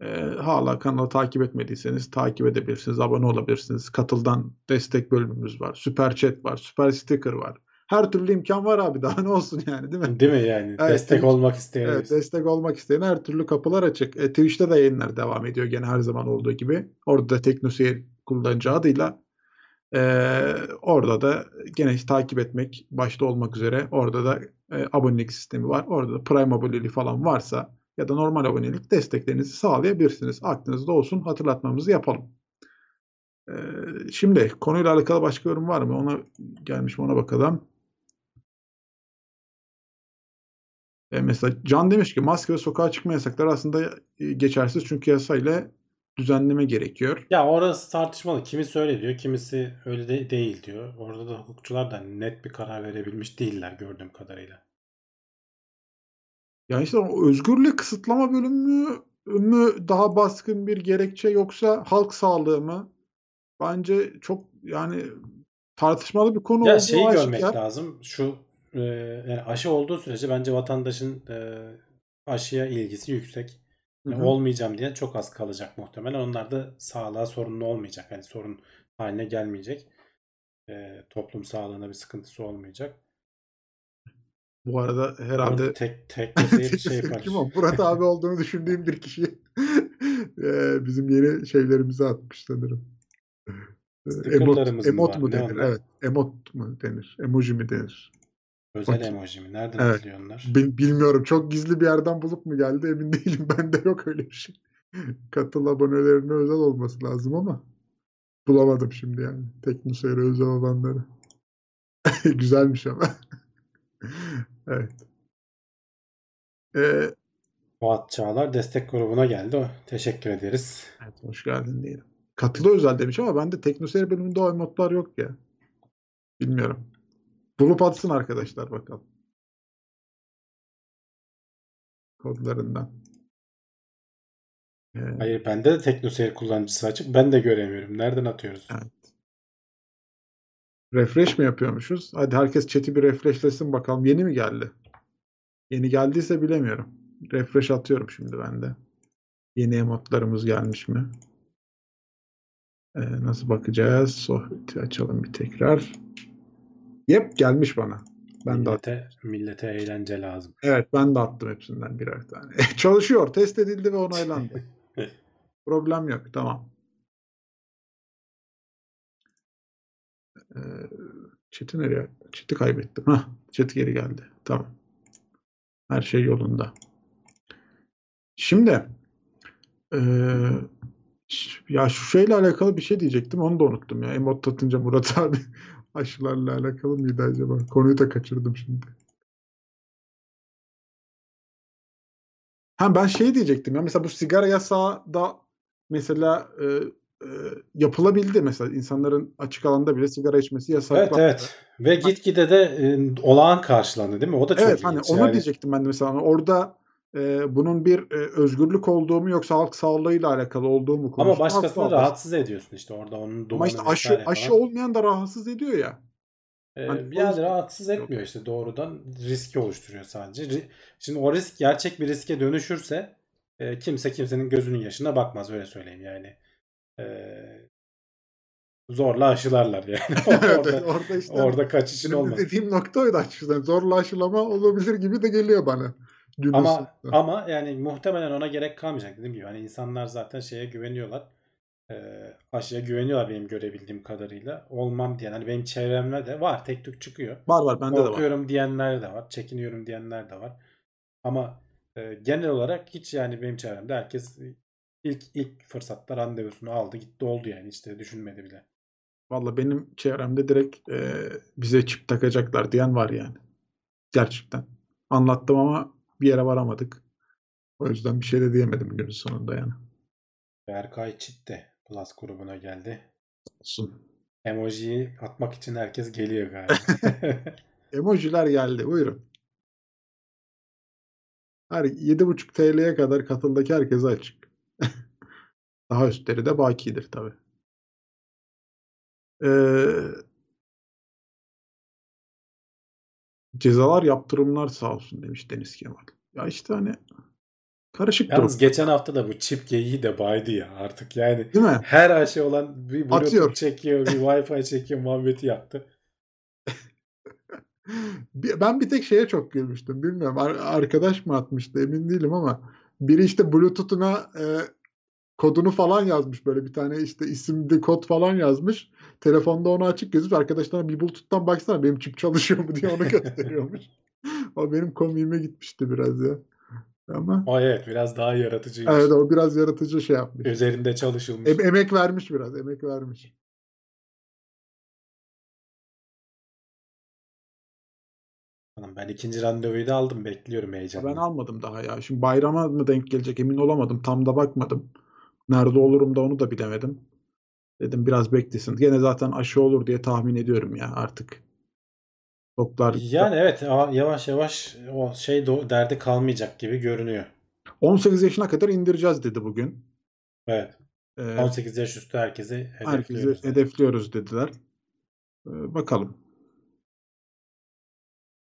E, hala kanalı takip etmediyseniz takip edebilirsiniz. Abone olabilirsiniz. Katıldan destek bölümümüz var. Süper chat var. Süper sticker var. Her türlü imkan var abi. Daha ne olsun yani değil mi? Değil mi yani? Evet, Destek olmak isteyenler. Evet, destek olmak isteyen her türlü kapılar açık. E, Twitch'te de yayınlar devam ediyor gene her zaman olduğu gibi. Orada da Teknoseyir kullanıcı adıyla. E, orada da gene takip etmek başta olmak üzere orada da e, abonelik sistemi var. Orada da Prime aboneliği falan varsa ya da normal abonelik desteklerinizi sağlayabilirsiniz. Aklınızda olsun hatırlatmamızı yapalım. E, şimdi konuyla alakalı başka yorum var mı? Ona gelmiş mi ona bakalım. E, mesela Can demiş ki maske ve sokağa çıkma yasakları aslında geçersiz çünkü yasayla düzenleme gerekiyor. Ya orası tartışmalı. Kimisi öyle diyor, kimisi öyle de değil diyor. Orada da hukukçular da net bir karar verebilmiş değiller gördüğüm kadarıyla. Yani işte o özgürlüğü kısıtlama bölümü mü daha baskın bir gerekçe yoksa halk sağlığı mı? Bence çok yani tartışmalı bir konu Ya şeyi görmek aşikar. lazım. Şu e, yani aşı olduğu sürece bence vatandaşın e, aşıya ilgisi yüksek. Hı hı. olmayacağım diyen çok az kalacak muhtemelen. Onlar da sağlığa sorunlu olmayacak. Yani sorun haline gelmeyecek. E, toplum sağlığına bir sıkıntısı olmayacak. Bu arada herhalde tek tek *laughs* bir şey yapar. Kim o? Murat abi olduğunu düşündüğüm bir kişi *laughs* e, bizim yeni şeylerimizi atmış sanırım. Emot, emot mu denir? onlar? Evet. Emot mu denir? Emoji mi denir? Özel emoji mi? Nereden Evet. atılıyor onlar? Bil- bilmiyorum. Çok gizli bir yerden bulup mu geldi emin *laughs* değilim. Bende yok öyle bir şey. Katıl abonelerine özel olması lazım ama bulamadım şimdi yani. Teknoseyir'e özel olanları. *laughs* Güzelmiş ama. *laughs* evet. Ee, Fuat Çağlar destek grubuna geldi. Teşekkür ederiz. evet, hoş geldin diyelim. Katılı özel demiş ama bende Teknoseyir bölümünde o emotlar yok ya. Bilmiyorum. Bulup atsın arkadaşlar bakalım. Kodlarından. Ee, Hayır bende de teknoseyir kullanıcısı açık. Ben de göremiyorum. Nereden atıyoruz? Evet. Refresh mi yapıyormuşuz? Hadi herkes chat'i bir refreshlesin bakalım. Yeni mi geldi? Yeni geldiyse bilemiyorum. Refresh atıyorum şimdi ben de. Yeni emotlarımız gelmiş mi? Ee, nasıl bakacağız? Sohbeti açalım bir tekrar. Yep gelmiş bana. Ben de attım. millete, millete eğlence lazım. Evet ben de attım hepsinden birer tane. *laughs* Çalışıyor. Test edildi ve onaylandı. *laughs* Problem yok. Tamam. Ee, chat'i nereye? Chat'i kaybettim. Hah, chat geri geldi. Tamam. Her şey yolunda. Şimdi ee, ya şu şeyle alakalı bir şey diyecektim. Onu da unuttum ya. Emot atınca Murat *laughs* abi aşılarla alakalı mıydı acaba? Konuyu da kaçırdım şimdi. Ha ben şey diyecektim ya mesela bu sigara yasağı da mesela e, e, yapılabildi mesela insanların açık alanda bile sigara içmesi Evet yasaklandı. evet. Ve gitgide de e, olağan karşılandı değil mi? O da çok Evet hani ilginç. onu Yani diyecektim ben de mesela Hani orada e, bunun bir e, özgürlük olduğu mu yoksa halk sağlığıyla alakalı olduğu mu Ama konusunda başkasını haklı olması. rahatsız ediyorsun işte orada onun Ama işte aşı, aşı olmayan da rahatsız ediyor ya. Ee, Hani yani yüzden- rahatsız etmiyor işte doğrudan riski oluşturuyor sadece. Şimdi o risk gerçek bir riske dönüşürse e, kimse kimsenin gözünün yaşına bakmaz öyle söyleyeyim yani. Zorla aşılarlar yani. *laughs* *laughs* Evet, orada, orada işte orada kaçışın olmaz. dediğim nokta oydu açıkçası. Zorla aşılama olabilir gibi de geliyor bana. Günün Ama ama yani muhtemelen ona gerek kalmayacak dediğim gibi. Hani insanlar zaten şeye güveniyorlar. Ee, aşıya güveniyorlar benim görebildiğim kadarıyla. Olmam diyen hani benim çevremde de var. Tek tük çıkıyor. var var bende de var. Korkuyorum diyenler de var. Çekiniyorum diyenler de var. Ama e, genel olarak hiç yani benim çevremde herkes ilk ilk fırsatta randevusunu aldı gitti oldu yani de düşünmedi bile. Valla benim çevremde direkt e, bize çip takacaklar diyen var yani. Gerçekten. Anlattım ama bir yere varamadık. O yüzden bir şey de diyemedim günün sonunda yani. Berkay Çit de Plus grubuna geldi. Olsun. Emojiyi atmak için herkes geliyor galiba. *laughs* Emojiler geldi. Buyurun. Her 7,5 TL'ye kadar katıldaki herkese açık. *laughs* Daha üstleri de bakidir tabii. Ee, cezalar yaptırımlar sağ olsun demiş Deniz Kemal. Ya işte hani karışık durum. Yalnız geçen hafta da bu çip geyiği de baydı ya artık yani. Değil mi? Her aşı olan bir Bluetooth Atıyor. çekiyor, bir Wi-Fi çekiyor muhabbeti yaptı. *laughs* Ben bir tek şeye çok gülmüştüm. Bilmiyorum ar- arkadaş mı atmıştı emin değilim ama biri işte Bluetooth'una e, kodunu falan yazmış böyle bir tane işte isimli kod falan yazmış. Telefonda onu açık gözüküyor. Arkadaşlarına bir Bluetooth'tan baksana benim çip çalışıyor mu diye onu *laughs* gösteriyormuş. o benim komiğime gitmişti biraz ya. Ama O evet biraz daha yaratıcıymış. evet o biraz yaratıcı şey yapmış. Üzerinde çalışılmış. Em- emek vermiş biraz, emek vermiş. Hanım, Ben ikinci randevuyu da aldım. Bekliyorum heyecanla. Ben almadım daha ya. Şimdi bayrama mı denk gelecek emin olamadım. Tam da bakmadım. Nerede olurum da onu da bilemedim. Dedim biraz beklesin. Gene zaten aşı olur diye tahmin ediyorum ya artık. Doktor Yani evet yavaş yavaş o şey derdi kalmayacak gibi görünüyor. 18 yaşına kadar indireceğiz dedi bugün. Evet. Ee, 18 yaş üstü herkese hedefliyoruz. hedefliyoruz dediler. Ee, bakalım.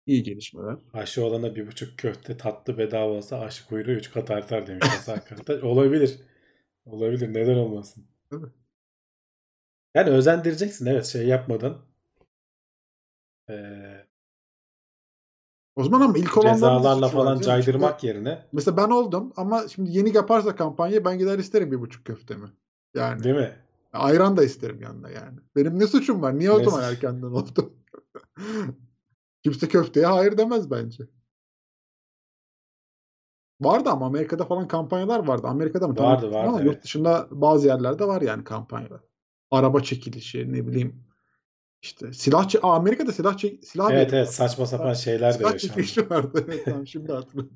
İyi gelişmeler. Aşı olana bir buçuk köfte tatlı bedava olsa aşı kuyruğu üç kat artar demiş Hasan. Olabilir. Olabilir. Neden olmasın? Tabii. Yani özendireceksin evet şey yapmadan. Ee, O zaman ama ilk olanların cezalarla falan canım. Şimdi caydırmak yerine Mesela ben oldum ama şimdi yeni yaparsa kampanya ben gider isterim bir buçuk köftemi. Yani değil mi? ayran da isterim yanında yani. Benim ne suçum var? Niye o zaman erkenden oldum? *laughs* Kimse köfteye hayır demez bence. Vardı ama Amerika'da falan kampanyalar vardı. Amerika'da mı? Vardı, vardı, ama evet. Yurt dışında bazı yerlerde var yani kampanyalar. Araba çekilişi ne bileyim işte silah çe- Aa, Amerika'da silah çek silah Evet evet saçma sapan şeyler de Silah yaşandı. çekilişi vardı. Evet tamam şimdi hatırladım.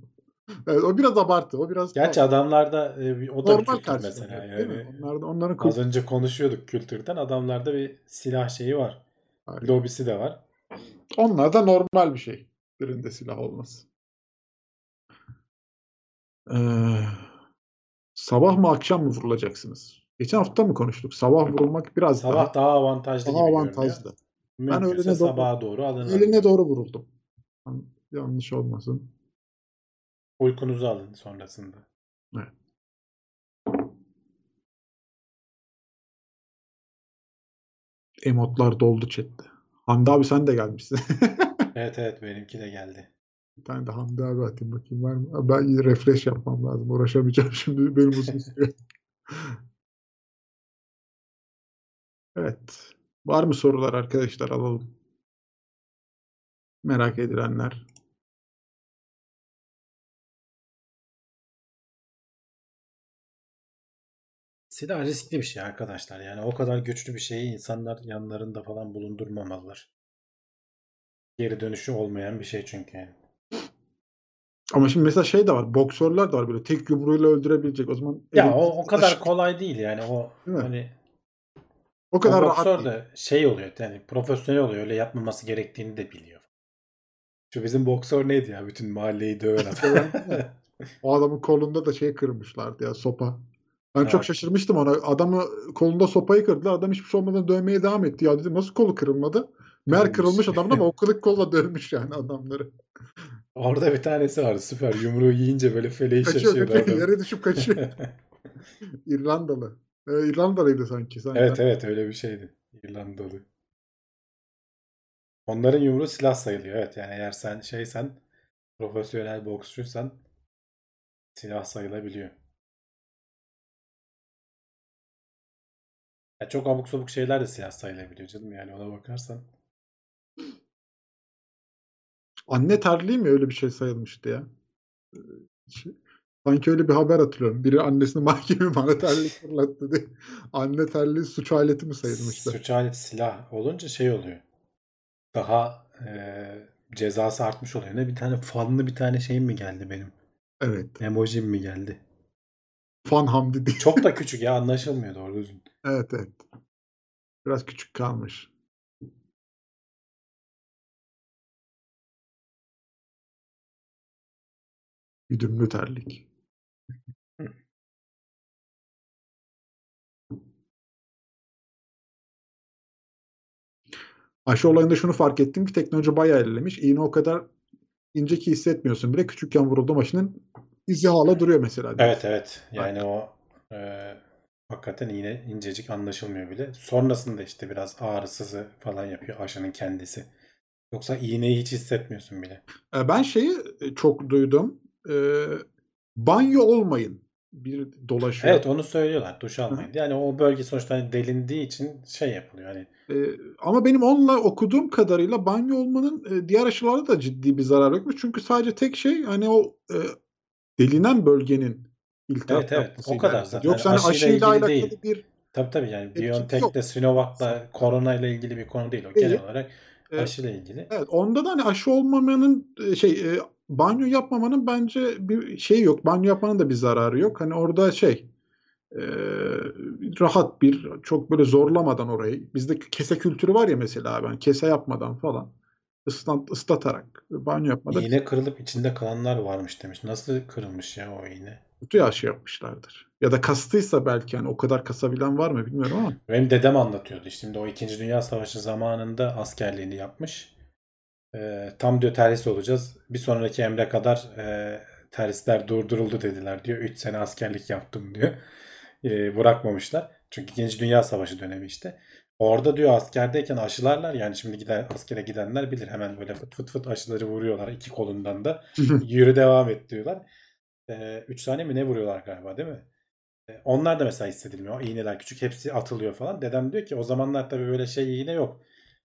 Evet, o biraz abartı. O biraz Gerçi adamlarda e, o da bir normal kültür mesela. değil mi? Yani Onlar da, onların az önce konuşuyorduk kültürden. Adamlarda bir silah şeyi var. var. Lobisi de var. Onlar da normal bir şey. Birinde silah olması. Ee, sabah mı akşam mı vurulacaksınız? Geçen hafta mı konuştuk? Sabah vurulmak biraz Sabah daha, daha avantajlı daha gibi avantajlı. görünüyor. Ben öğlene doğru- sabaha doğru alın. Eline doğru vuruldum. Yan- Yanlış olmasın. Uykunuzu alın sonrasında. Emotlar doldu chatte. Hamdi abi sen de gelmişsin. *laughs* Evet evet benimki de geldi. Bir tane de Hamdi abi atayım bakayım var mı? Ben refresh yapmam lazım. Uğraşamayacağım *laughs* şimdi. Benim uzun sürüyor. Evet. Var mı sorular arkadaşlar alalım. Merak edilenler. Silah riskli bir şey arkadaşlar. Yani o kadar güçlü bir şeyi insanlar yanlarında falan bulundurmamalılar. Geri dönüşü olmayan bir şey çünkü. Ama şimdi mesela şey de var. Boksörler de var böyle tek yumruğuyla öldürebilecek. O zaman Ya o, o kadar kolay değil yani o Değil hani o kadar o rahat boksör de şey oluyor yani profesyonel oluyor öyle yapmaması gerektiğini de biliyor. Şu bizim boksör neydi ya bütün mahalleyi döven adam. *laughs* O adamın kolunda da şey kırmışlardı ya sopa. Ben çok Evet. şaşırmıştım ona. Adamı kolunda sopayı kırdılar. Adam hiçbir şey olmadan dövmeye devam etti. Ya dedim nasıl kolu kırılmadı? Mer Kırılmış. adamın ama o *laughs* kırık kolla dövmüş yani adamları. Orada bir tanesi var süper yumruğu yiyince böyle feleği Kaçıyor şaşıyor kaçıyor. adam. Yere düşüp kaçıyor. *laughs* İrlandalı. Ee, İrlandalıydı sanki. sanki. Evet evet öyle bir şeydi. İrlandalı. Onların yumruğu silah sayılıyor. Evet yani eğer sen şeysen profesyonel boksçuysan silah sayılabiliyor. Ya çok abuk sabuk şeyler de silah sayılabiliyor canım yani ona bakarsan. Anne terliği mi öyle bir şey sayılmıştı ya? Sanki öyle bir haber hatırlıyorum. Biri annesini *laughs* mahkemeye bana terlik fırlattı diye. Anne terliği suç aleti mi sayılmıştı? Suç aleti silah olunca şey oluyor. Daha e, cezası artmış oluyor. Ne bir tane fanlı bir tane şeyim mi geldi benim? Evet. Emojim mi geldi? Fan Hamdi diye. Çok da *laughs* küçük ya anlaşılmıyor doğru düzgün. Evet evet. Biraz küçük kalmış. Güdümlü terlik. Aşı olayında şunu fark ettim ki teknoloji bayağı ilerlemiş. İğne o kadar ince ki hissetmiyorsun bile. Küçükken vuruldu maşının izi hala duruyor mesela. Evet evet. Yani o e, hakikaten iğne incecik anlaşılmıyor bile. Sonrasında işte biraz ağrısızı falan yapıyor aşının kendisi. Yoksa iğneyi hiç hissetmiyorsun bile. E, Ben şeyi çok duydum. E, banyo olmayın. Bir dolaşıyor. Evet onu söylüyorlar duş almayın. Yani o bölge sonuçta hani delindiği için şey yapılıyor. Hani E, ama benim onunla okuduğum kadarıyla banyo olmanın e, diğer aşılarda da ciddi bir zarar yokmuş. Çünkü sadece tek şey hani o e, delinen bölgenin iltihap Evet, evet. O kadar alakalı. zaten. Yoksa hani Aşıyla aşıyla alakalı değil. bir tabii tabii yani BioNTech'le yok. Sinovac'la korona ile ilgili bir konu değil o. Değil. Genel olarak aşıyla ilgili. Evet, onda da hani aşı olmamanın şey banyo yapmamanın bence bir şey yok. Banyo yapmanın da bir zararı yok. Hani orada şey e, rahat bir çok böyle zorlamadan orayı. Bizde kese kültürü var ya mesela ben kese yapmadan falan ıslat, ıslatarak banyo yapmadan İğne kırılıp içinde kalanlar varmış demiş. Nasıl kırılmış ya o iğne? Kötü aşı yapmışlardır. Ya da kastıysa belki hani o kadar kasabilen var mı bilmiyorum ama Benim dedem anlatıyordu. Şimdi o 2. Dünya Savaşı zamanında askerliğini yapmış. Ee, tam diyor terhis olacağız. Bir sonraki emre kadar e, terhisler durduruldu dediler diyor. 3 sene askerlik yaptım diyor. Ee, bırakmamışlar. Çünkü 2. Dünya Savaşı dönemi işte. Orada diyor askerdeyken aşılarlar yani şimdi gider askere gidenler bilir hemen böyle fıt fıt fıt aşıları vuruyorlar iki kolundan da *laughs* yürü devam et diyorlar. 3 tane mi ne vuruyorlar galiba değil mi? E, Onlar da mesela hissedilmiyor. İğneler küçük hepsi atılıyor falan. Dedem diyor ki o zamanlar tabii böyle şey iğne yok.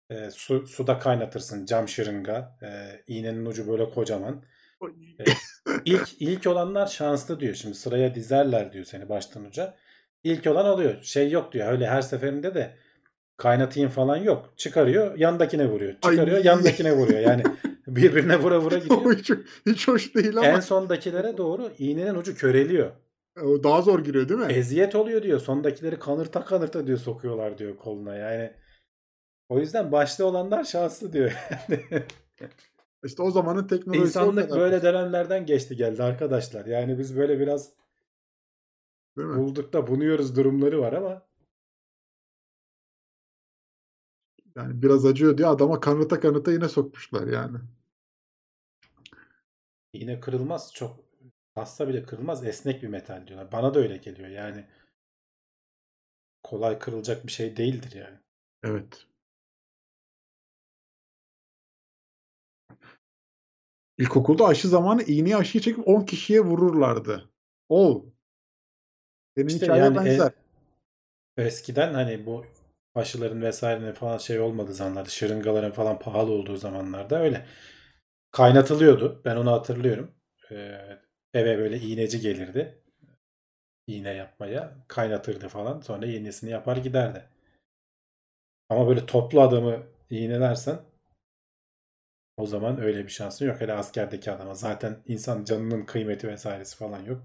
E, su, suda kaynatırsın cam şırınga. E, iğnenin ucu böyle kocaman. E, ilk ilk olanlar şanslı diyor. Şimdi sıraya dizerler diyor seni baştan uca. İlk olan oluyor. Şey yok diyor. Öyle her seferinde de kaynatayım falan yok. Çıkarıyor yandakine vuruyor. Çıkarıyor Ay. yandakine vuruyor. Yani birbirine vura vura *laughs* gidiyor. hiç, hiç hoş değil ama En sondakilere doğru iğnenin ucu köreliyor. o daha zor giriyor değil mi? Eziyet oluyor diyor. Sondakileri kanırta kanırta diyor sokuyorlar diyor koluna. Yani o yüzden başta olanlar şanslı diyor. *laughs* İşte o zamanın teknolojisi İnsanlık böyle dönemlerden geçti geldi arkadaşlar. Yani biz böyle biraz değil mi? bulduk da bunuyoruz durumları var ama Yani biraz acıyor diye adama kanıta kanıta yine sokmuşlar yani. İğne kırılmaz çok hasta bile kırılmaz esnek bir metal diyorlar. Bana da öyle geliyor yani. Kolay kırılacak bir şey değildir yani. Evet. İlkokulda aşı zamanı iğneyi aşıyı çekip 10 kişiye vururlardı. Ol. Senin İşte hikaye yani e- benzer. eskiden hani bu aşıların vesairenin falan şey olmadığı zamanlarda şırıngaların falan pahalı olduğu zamanlarda öyle kaynatılıyordu. Ben onu hatırlıyorum. Ee, eve böyle iğneci gelirdi. İğne yapmaya. Kaynatırdı falan. Sonra yenisini yapar giderdi. Ama böyle toplu adamı iğnelersen o zaman öyle bir şansın yok. Hele askerdeki adama. Zaten insan canının kıymeti vesairesi falan yok.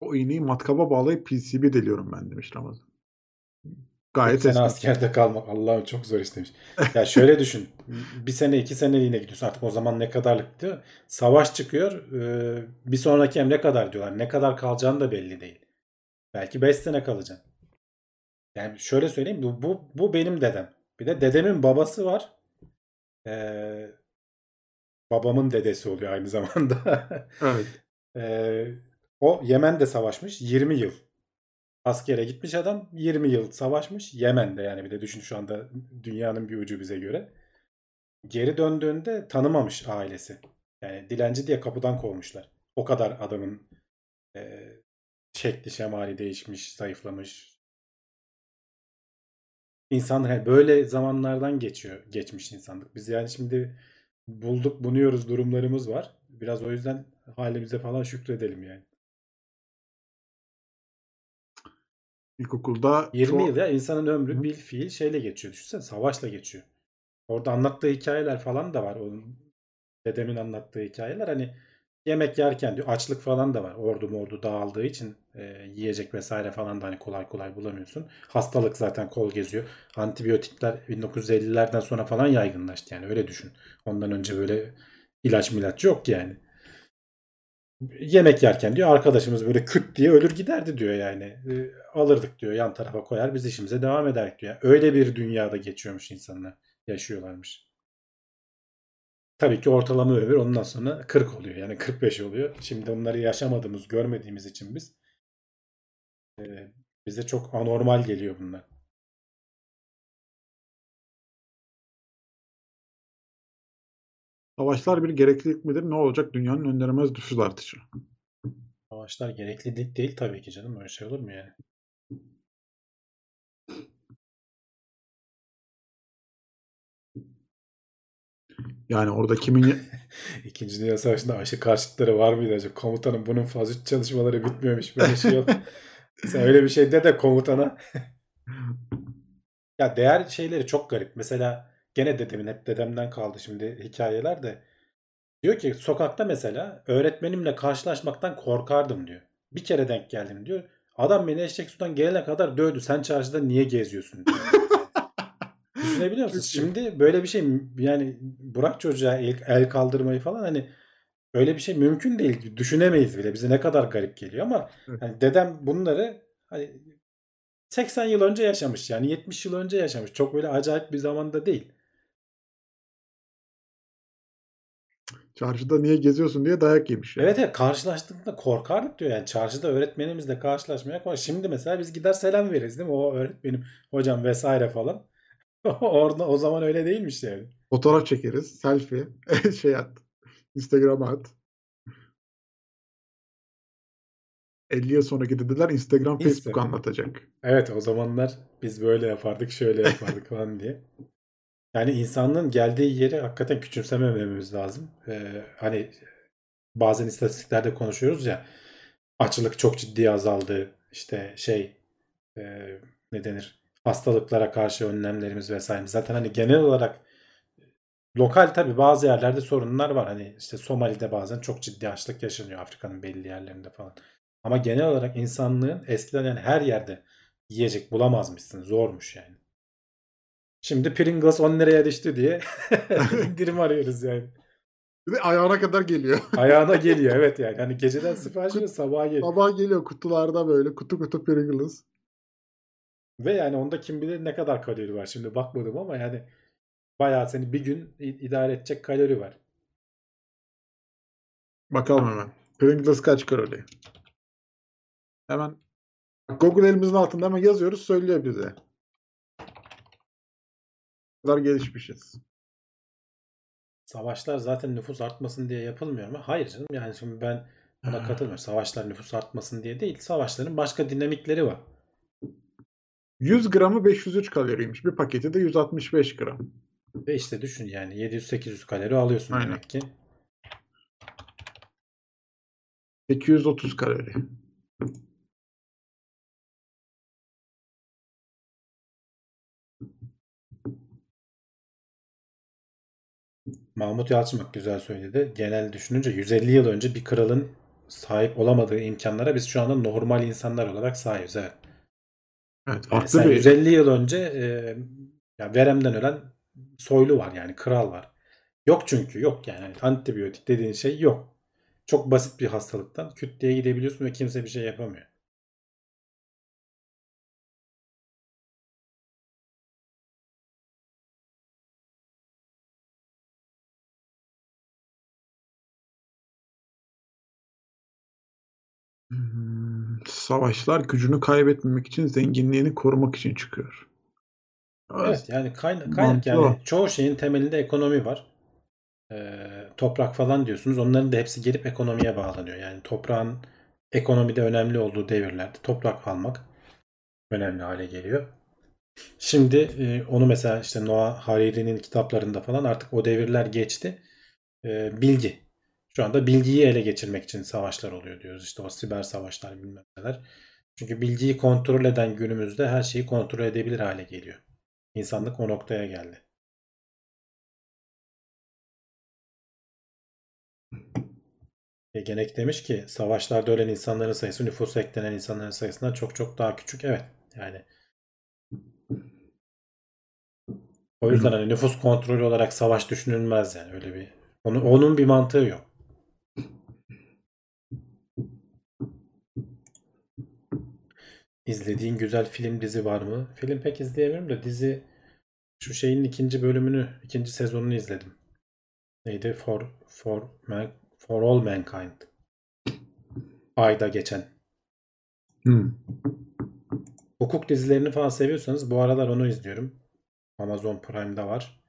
O iğneyi matkaba bağlayıp PCB deliyorum ben demiş Ramazan. Gayet sene esnek. askerde kalmak Allah'ım çok zor istemiş. Ya şöyle düşün. Bir sene iki sene yine gidiyorsun. Artık o zaman ne kadarlık diyor. Savaş çıkıyor. e, Bir sonraki emre kadar diyorlar. Ne kadar kalacağın da belli değil. Belki 5 sene kalacaksın. Yani şöyle söyleyeyim. Bu, bu, bu benim dedem. Bir de dedemin babası var. Ee, babamın dedesi oluyor aynı *laughs* zamanda. Evet. Ee, o Yemen'de savaşmış 20 yıl. Askere gitmiş adam 20 yıl savaşmış Yemen'de yani bir de düşün şu anda dünyanın bir ucu bize göre. Geri döndüğünde tanımamış ailesi. Yani dilenci diye kapıdan kovmuşlar. O kadar adamın e, şekli şemali değişmiş, zayıflamış. İnsan hani böyle zamanlardan geçiyor, geçmiş insanlık. Biz yani şimdi bulduk, bunuyoruz durumlarımız var. Biraz o yüzden halimize falan şükredelim yani. İlkokulda 20 çok- yıl ya insanın ömrü Hı. bir fiil şeyle geçiyor. Düşünsene savaşla geçiyor. Orada anlattığı hikayeler falan da var. Onun dedemin anlattığı hikayeler hani yemek yerken diyor açlık falan da var. Ordu mordu dağıldığı için e, yiyecek vesaire falan da hani kolay kolay bulamıyorsun. Hastalık zaten kol geziyor. Antibiyotikler 1950'lerden sonra falan yaygınlaştı yani öyle düşün. Ondan önce böyle ilaç milaç yok yani. Yemek yerken diyor arkadaşımız böyle küt diye ölür giderdi diyor yani. E, alırdık diyor yan tarafa koyar biz işimize devam ederdik diyor. Öyle bir dünyada geçiyormuş insanlar. Yaşıyorlarmış. Tabii ki ortalama ömür ondan sonra 40 oluyor. Yani 45 oluyor. Şimdi onları yaşamadığımız, görmediğimiz için biz e, bize çok anormal geliyor bunlar. Savaşlar bir gereklilik midir? Ne olacak? Dünyanın önlenemez nüfus artışı. Savaşlar gereklilik değil tabii ki canım. Öyle şey olur mu yani? Yani orada kimin *laughs* İkinci Dünya Savaşı'nda aşı karşıtları var mıydı acaba? Komutanım bunun fazla çalışmaları bitmiyormuş. Böyle şey yok. *laughs* Sen öyle bir şey de de komutana. *laughs* ya değer şeyleri çok garip. Mesela gene dedemin hep dedemden kaldı şimdi hikayeler de. Diyor ki sokakta mesela öğretmenimle karşılaşmaktan korkardım diyor. Bir kere denk geldim diyor. Adam beni eşek sudan gelene kadar dövdü. Sen çarşıda niye geziyorsun diyor. Düşünebiliyor musun? Çok iyi. Şimdi böyle bir şey yani bırak çocuğa el, el kaldırmayı falan hani öyle bir şey mümkün değil. Düşünemeyiz bile. Bize ne kadar garip geliyor ama Evet. hani dedem bunları hani 80 yıl önce yaşamış yani 70 yıl önce yaşamış. Çok böyle acayip bir zamanda değil. çarşıda niye geziyorsun diye dayak yemiş. yani. Evet evet karşılaştığında korkardık diyor yani çarşıda öğretmenimizle karşılaşmaya kork. Şimdi mesela biz gider selam veririz değil mi? O öğretmenim hocam vesaire falan. *laughs* Orada o zaman öyle değilmiş yani. Fotoğraf çekeriz. Selfie. *laughs* şey at. Instagram'a at. 50 yıl sonraki dedeler Instagram, Insta. Facebook anlatacak. Evet o zamanlar biz böyle yapardık şöyle yapardık falan diye. Yani insanlığın geldiği yeri hakikaten küçümsemememiz lazım. Ee, hani bazen istatistiklerde konuşuyoruz ya açlık çok ciddi azaldı. İşte şey e, ne denir hastalıklara karşı önlemlerimiz vesaire. Zaten hani genel olarak lokal tabii bazı yerlerde sorunlar var. Hani işte Somali'de bazen çok ciddi açlık yaşanıyor Afrika'nın belli yerlerinde falan. Ama genel olarak insanlığın eskiden yani her yerde yiyecek bulamazmışsın. Zormuş yani. Şimdi Pringles 10 liraya düştü diye *laughs* indirim arıyoruz yani. De ayağına kadar geliyor. *laughs* Ayağına geliyor evet yani. Hani geceden sipariş veriyor sabaha geliyor. Sabah geliyor kutularda böyle kutu kutu Pringles. Ve yani onda kim bilir ne kadar kalori var. Şimdi bakmadım ama yani bayağı seni bir gün idare edecek kalori var. Bakalım hemen. Pringles kaç kalori? Hemen Google elimizin altında hemen yazıyoruz söylüyor bize. Bu kadar gelişmişiz. Savaşlar zaten nüfus artmasın diye yapılmıyor mu? Hayır canım yani şimdi ben buna katılmıyorum. Savaşlar nüfus artmasın diye değil. Savaşların başka dinamikleri var. 100 gramı 503 kaloriymiş. Bir paketi de 165 gram. Ve işte düşün yani 700-800 kalori alıyorsun Aynen. demek ki. 830 kalori. Mahmut Yalçın bak güzel söyledi. Genel düşününce 150 yıl önce bir kralın sahip olamadığı imkanlara biz şu anda normal insanlar olarak sahibiz. Evet. Evet, Yani farklı sen bir 150 yıl önce e, ya veremden ölen soylu var yani kral var. Yok çünkü yok yani Hani antibiyotik dediğin şey yok. Çok basit bir hastalıktan küt diye gidebiliyorsun ve kimse bir şey yapamıyor. Savaşlar gücünü kaybetmemek için zenginliğini korumak için çıkıyor. Evet yani kaynak, kaynak yani o. çoğu şeyin temelinde ekonomi var. Ee, toprak falan diyorsunuz. Onların da hepsi gelip ekonomiye bağlanıyor. Yani toprağın ekonomide önemli olduğu devirlerde toprak almak önemli hale geliyor. Şimdi e, onu mesela işte Noah Hariri'nin kitaplarında falan artık o devirler geçti. Ee, bilgi. Şu anda bilgiyi ele geçirmek için savaşlar oluyor diyoruz. İşte o siber savaşlar bilmem neler. Çünkü bilgiyi kontrol eden günümüzde her şeyi kontrol edebilir hale geliyor. İnsanlık o noktaya geldi. Genek demiş ki savaşlarda ölen insanların sayısı nüfusa eklenen insanların sayısından çok çok daha küçük. Evet yani o yüzden hani nüfus kontrolü olarak savaş düşünülmez yani öyle bir onun, onun bir mantığı yok. İzlediğin güzel film dizi var mı? Film pek izleyemiyorum da dizi şu şeyin ikinci bölümünü, ikinci sezonunu izledim. Neydi? For for man, for all mankind. Ayda geçen. Hmm. Hukuk dizilerini falan seviyorsanız bu aralar onu izliyorum. Amazon Prime'da var.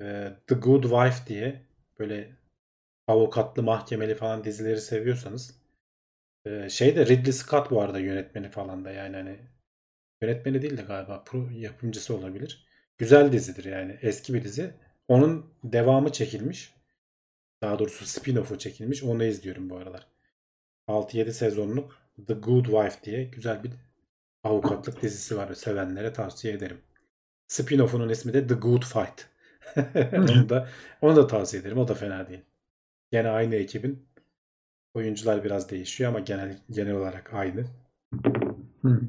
Ee, The Good Wife diye böyle avukatlı mahkemeli falan dizileri seviyorsanız ee, şey de Ridley Scott bu arada yönetmeni falan da yani hani yönetmeni değil de galiba pro yapımcısı olabilir. Güzel dizidir yani eski bir dizi. Onun devamı çekilmiş. Daha doğrusu spin-off'u çekilmiş. Onu izliyorum bu aralar. 6-7 sezonluk The Good Wife diye güzel bir avukatlık dizisi var. Sevenlere tavsiye ederim. Spin-off'unun ismi de The Good Fight. *laughs* onu da onu da tavsiye ederim. O da fena değil. Gene aynı ekibin. Oyuncular biraz değişiyor ama genel genel olarak aynı. Hmm.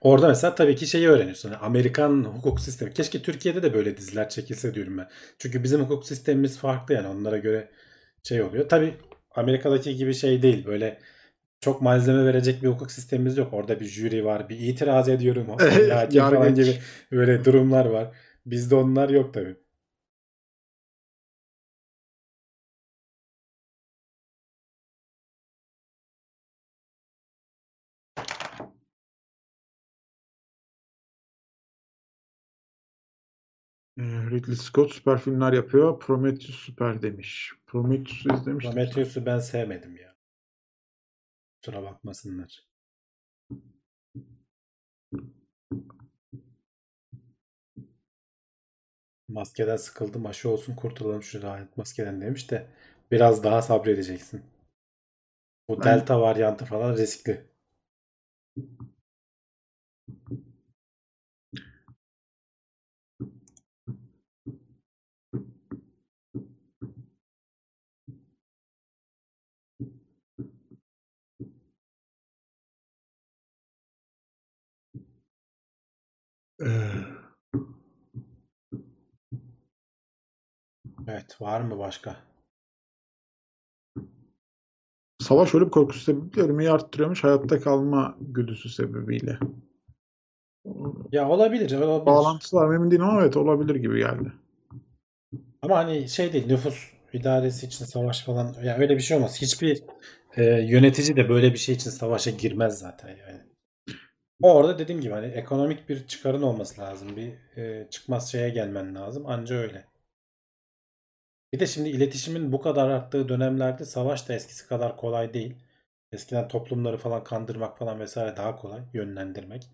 Orada mesela tabii ki şeyi öğreniyorsun. Yani Amerikan hukuk sistemi. Keşke Türkiye'de de böyle diziler çekilse diyorum ben. Çünkü bizim hukuk sistemimiz farklı yani onlara göre şey oluyor. Tabii Amerika'daki gibi şey değil. Böyle çok malzeme verecek bir hukuk sistemimiz yok. Orada bir jüri var. Bir itiraz ediyorum. *laughs* Hakim falan gibi böyle durumlar var. Bizde onlar yok tabii. Ridley Scott süper filmler yapıyor. Prometheus süper demiş. Prometheus'u izlemiştim. Prometheus'u ben sevmedim ya. Kusura bakmasınlar. Maskeden sıkıldım. Aşı olsun kurtulalım şu lanet maskeden demiş de biraz daha sabredeceksin. Bu Ben- delta varyantı falan riskli. Evet var mı başka? savaş ölüm korkusu sebebiyle ölmeyi arttırıyormuş hayatta kalma güdüsü sebebiyle. Ya olabilir, olabilir. Bağlantısı var mı emin değilim ama evet olabilir gibi geldi. Ama hani şey değil nüfus idaresi için savaş falan ya öyle bir şey olmaz. Hiçbir e, yönetici de böyle bir şey için savaşa girmez zaten yani. Orada dediğim gibi hani ekonomik bir çıkarın olması lazım. Bir e, çıkmaz şeye gelmen lazım. Anca öyle. Bir de şimdi iletişimin bu kadar arttığı dönemlerde savaş da eskisi kadar kolay değil. Eskiden toplumları falan kandırmak falan vesaire daha kolay yönlendirmek.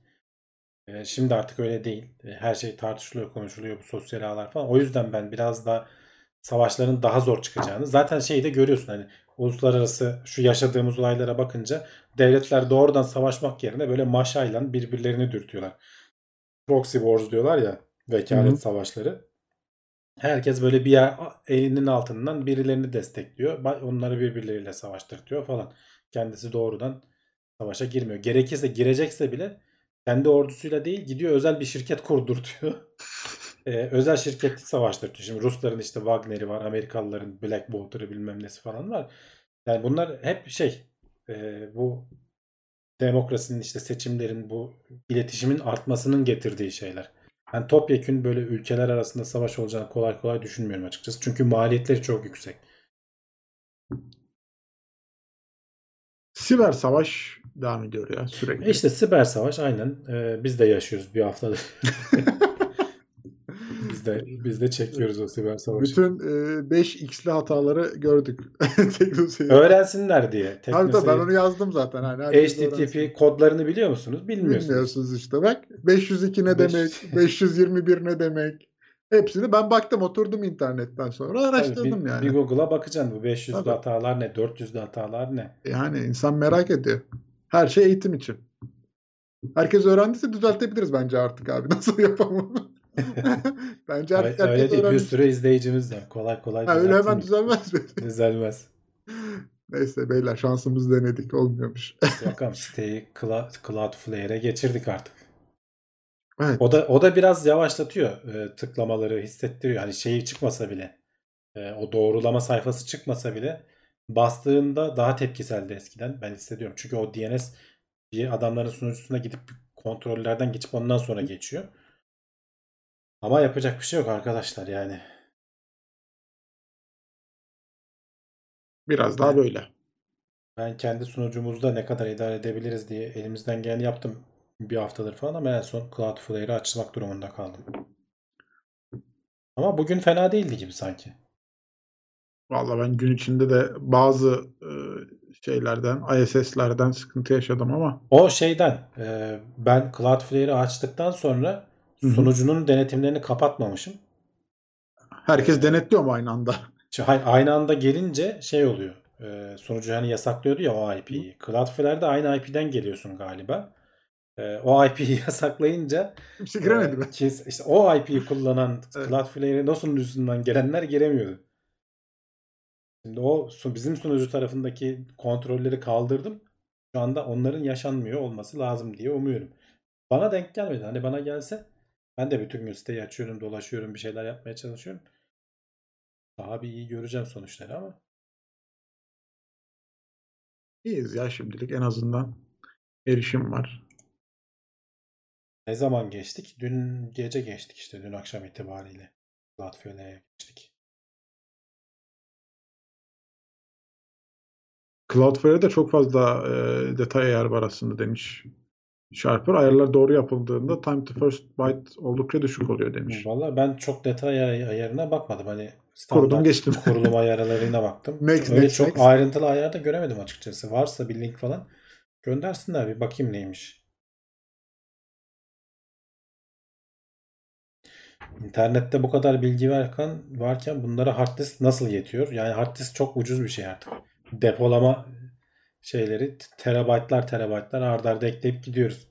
E, şimdi artık öyle değil. E, her şey tartışılıyor, konuşuluyor bu sosyal ağlar falan. O yüzden ben biraz da savaşların daha zor çıkacağını zaten şeyi de görüyorsun hani uluslararası şu yaşadığımız olaylara bakınca devletler doğrudan savaşmak yerine böyle maşayla birbirlerini dürtüyorlar. Proxy wars diyorlar ya vekalet Hı hı. savaşları. Herkes böyle bir yer elinin altından birilerini destekliyor. Onları birbirleriyle savaştırtıyor falan. Kendisi doğrudan savaşa girmiyor. Gerekirse girecekse bile kendi ordusuyla değil gidiyor özel bir şirket kurdurtuyor. *laughs* Ee, özel şirket savaştırtıyor. Şimdi Rusların işte Wagner'i var, Amerikalıların Blackwater'ı bilmem nesi falan var. Yani bunlar hep şey e, bu demokrasinin işte seçimlerin bu iletişimin artmasının getirdiği şeyler. Ben topyekün böyle ülkeler arasında savaş olacağını kolay kolay düşünmüyorum açıkçası. Çünkü maliyetleri çok yüksek. Siber savaş devam ediyor ya sürekli. E İşte siber savaş aynen. Ee, biz de yaşıyoruz bir haftadır. *laughs* *laughs* biz de biz de çekiyoruz o siber savaşı. Bütün e, 5x'li hataları gördük. *laughs* Öğrensinler diye. Tabii tabii ben onu yazdım zaten. Hani herkes öğrensin. HTTP kodlarını biliyor musunuz? Bilmiyorsunuz. Bilmiyorsunuz işte bak. 502 ne demek? *laughs* 521 ne demek? Hepsini ben baktım oturdum internetten sonra Tabii araştırdım bir, yani. bir Google'a bakacaksın bu 500'lü Tabii. hatalar ne, 400'lü hatalar ne? Yani insan merak ediyor. Her şey eğitim için. Herkes öğrendiyse düzeltebiliriz bence artık abi. *laughs* Nasıl yapalım? *laughs* bence artık Öyle, öyle değil. Bir sürü izleyicimiz var. Kolay kolay Ha, öyle hemen düzelmez mi? *laughs* Düzelmez. Neyse beyler şansımızı denedik. Olmuyormuş. *laughs* Bakalım siteyi Cloud, Cloudflare'e geçirdik artık. Evet. O da o da biraz yavaşlatıyor e, tıklamaları hissettiriyor. Hani şeyi çıkmasa bile e, o doğrulama sayfası çıkmasa bile bastığında daha tepkiseldi eskiden. Ben hissediyorum. Çünkü o DNS bir adamların sunucusuna gidip kontrollerden geçip ondan sonra geçiyor. Ama yapacak bir şey yok arkadaşlar yani. Biraz daha böyle. Ben kendi sunucumuzda ne kadar idare edebiliriz diye elimizden geleni yaptım bir haftadır falan ama en son Cloudflare'i açmak durumunda kaldım. Ama bugün fena değildi gibi sanki. Vallahi ben gün içinde de bazı e, şeylerden, ISS'lerden sıkıntı yaşadım ama O şeyden e, ben Cloudflare'i açtıktan sonra Sunucunun denetimlerini kapatmamışım. herkes denetliyor mu aynı anda? *laughs* Hayır, aynı anda gelince şey oluyor. E, sunucu hani yasaklıyordu ya o IP'yi. Cloudflare'de aynı IP'den geliyorsun galiba. E, o IP'yi *laughs* yasaklayınca Kimse giremedi mi? Ki işte o IP'yi kullanan *laughs* Evet. Cloudflare'in o sunucusundan gelenler giremiyordu. Şimdi o bizim sunucu tarafındaki kontrolleri kaldırdım. Şu anda onların yaşanmıyor olması lazım diye umuyorum. Bana denk gelmedi. Hani bana gelse ben de bütün gün siteyi açıyorum, dolaşıyorum, bir şeyler yapmaya çalışıyorum. Daha bir iyi göreceğim sonuçları ama İyiyiz ya şimdilik en azından erişim var. ne zaman geçtik? Dün gece geçtik işte dün akşam itibariyle. Cloudflare'ye geçtik. Cloudflare'de çok fazla e, detay ayar var aslında demiş Sharper. Ayarlar doğru yapıldığında time to first byte oldukça düşük oluyor demiş. Vallahi ben çok detay ay- ayarına bakmadım. Hani Kurudum standart geçtim. *laughs* kurulum ayarlarına baktım. Next, Öyle next, çok next. ayrıntılı ayarda göremedim açıkçası. Varsa bir link falan göndersinler bir bakayım neymiş. İnternette bu kadar bilgi varken, varken bunlara hard disk nasıl yetiyor? Yani hard disk çok ucuz bir şey artık. Depolama şeyleri terabaytlar terabaytlar arda arda ekleyip gidiyoruz.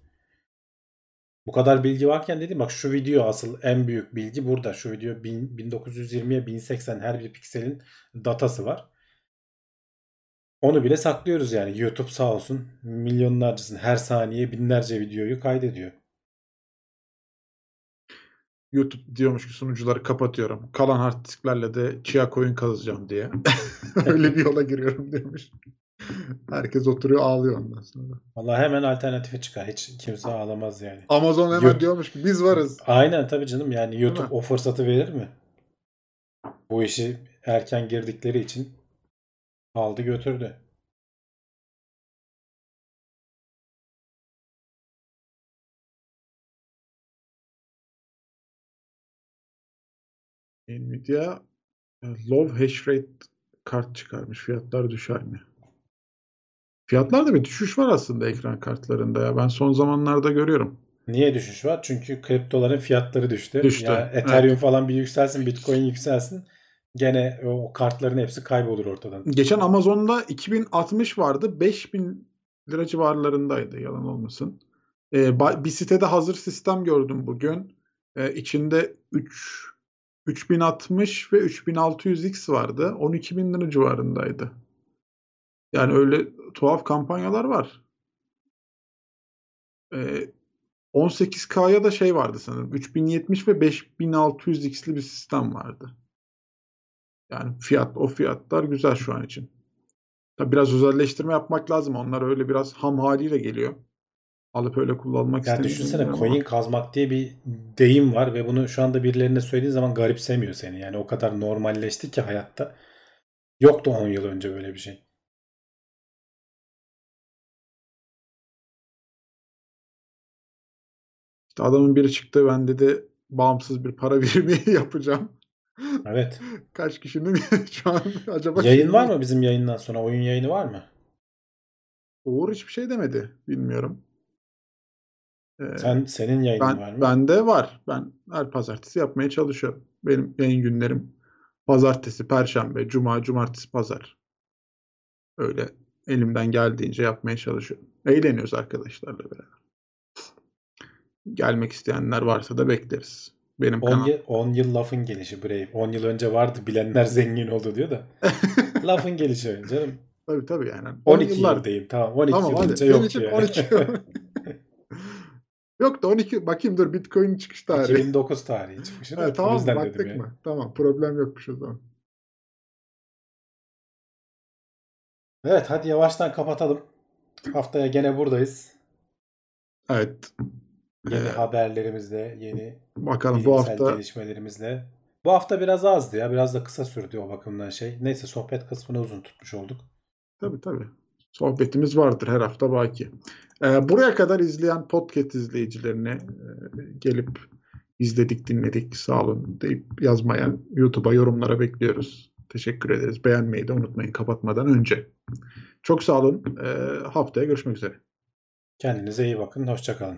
Bu kadar bilgi varken dedim bak şu video asıl en büyük bilgi burada. Şu video 1000 1920'ye 1080 her bir pikselin datası var. Onu bile saklıyoruz yani. YouTube sağ olsun milyonlarcasını her saniye binlerce videoyu kaydediyor. YouTube diyormuş ki sunucuları kapatıyorum. Kalan hard disklerle de Chia coin kazacağım diye. *laughs* Öyle bir yola giriyorum demiş. Herkes oturuyor ağlıyor ondan sonra. Vallahi hemen alternatifi çıkar. Hiç kimse ağlamaz yani. Amazon hemen YouTube- diyormuş ki biz varız. Aynen tabii canım yani YouTube o fırsatı verir mi? Bu işi erken girdikleri için aldı götürdü. Nvidia e, low hash rate kart çıkarmış. Fiyatlar düşer mi? Fiyatlarda bir düşüş var aslında ekran kartlarında ya. Ben son zamanlarda görüyorum. Niye düşüş var? Çünkü kriptoların fiyatları düştü. Düştü, Ya Ethereum falan bir yükselsin, Bitcoin yükselsin. Gene o kartların hepsi kaybolur ortadan. Geçen Amazon'da 2060 vardı. 5000 lira civarlarındaydı yalan olmasın. Ee, bir sitede hazır sistem gördüm bugün. Ee, içinde 3 3060 ve 3600X vardı. 12.000 lira civarındaydı. Yani öyle tuhaf kampanyalar var. Ee, 18K'ya da şey vardı sanırım. 3070 ve 5600X'li bir sistem vardı. Yani fiyat o fiyatlar güzel şu an için. Tabii biraz özelleştirme yapmak lazım. Onlar öyle biraz ham haliyle geliyor. Alıp öyle kullanmak Ya istemiyorum düşünsene ama. coin kazmak diye bir deyim var ve bunu şu anda birilerine söylediğin zaman garipsemiyor seni. Yani o kadar normalleşti ki hayatta. Yoktu 10 yıl önce böyle bir şey. İşte adamın biri çıktı ben dedi bağımsız bir para *laughs* birimi yapacağım. Evet. Kaç kişinin *laughs* şu an acaba Yayın var mı bizim yayından sonra? Oyun yayını var mı? Uğur hiçbir şey demedi. Bilmiyorum. Ee, Sen senin yayının var ben mı? bende var. Ben her pazartesi yapmaya çalışıyorum. Benim yayın günlerim pazartesi, perşembe, cuma, cumartesi, pazar. Öyle elimden geldiğince yapmaya çalışıyorum. Eğleniyoruz arkadaşlarla beraber. Gelmek isteyenler varsa da bekleriz. Benim 10 kanal. yıl, 10 yıl lafın gelişi Brave. 10 yıl önce vardı bilenler *laughs* zengin oldu diyor da. *laughs* lafın gelişi canım. Tabii tabii yani. 10 12 yıllar- yıl diyeyim tamam. 12 Tamam yıl hadi. önce için yani. 12 *laughs* Yok da 12 bakayım dur Bitcoin çıkış tarihi. 2009 tarihi. Ha, o tamam baktık yani. mı? Tamam problem yokmuş o zaman. Evet hadi yavaştan kapatalım. Haftaya gene buradayız. Evet. Yeni Ee, haberlerimizle, yeni Bakalım bu hafta gelişmelerimizle. Bu hafta biraz azdı ya. Biraz da kısa sürdü o bakımdan şey. Neyse sohbet kısmını uzun tutmuş olduk. tabii tabii. Sohbetimiz vardır her hafta baki. Ee, buraya kadar izleyen podcast izleyicilerine e, gelip izledik dinledik sağ olun deyip yazmaya YouTube'a yorumlara bekliyoruz. Teşekkür ederiz. Beğenmeyi de unutmayın kapatmadan önce. Çok sağ olun. Ee, haftaya görüşmek üzere. Kendinize iyi bakın. Hoşçakalın.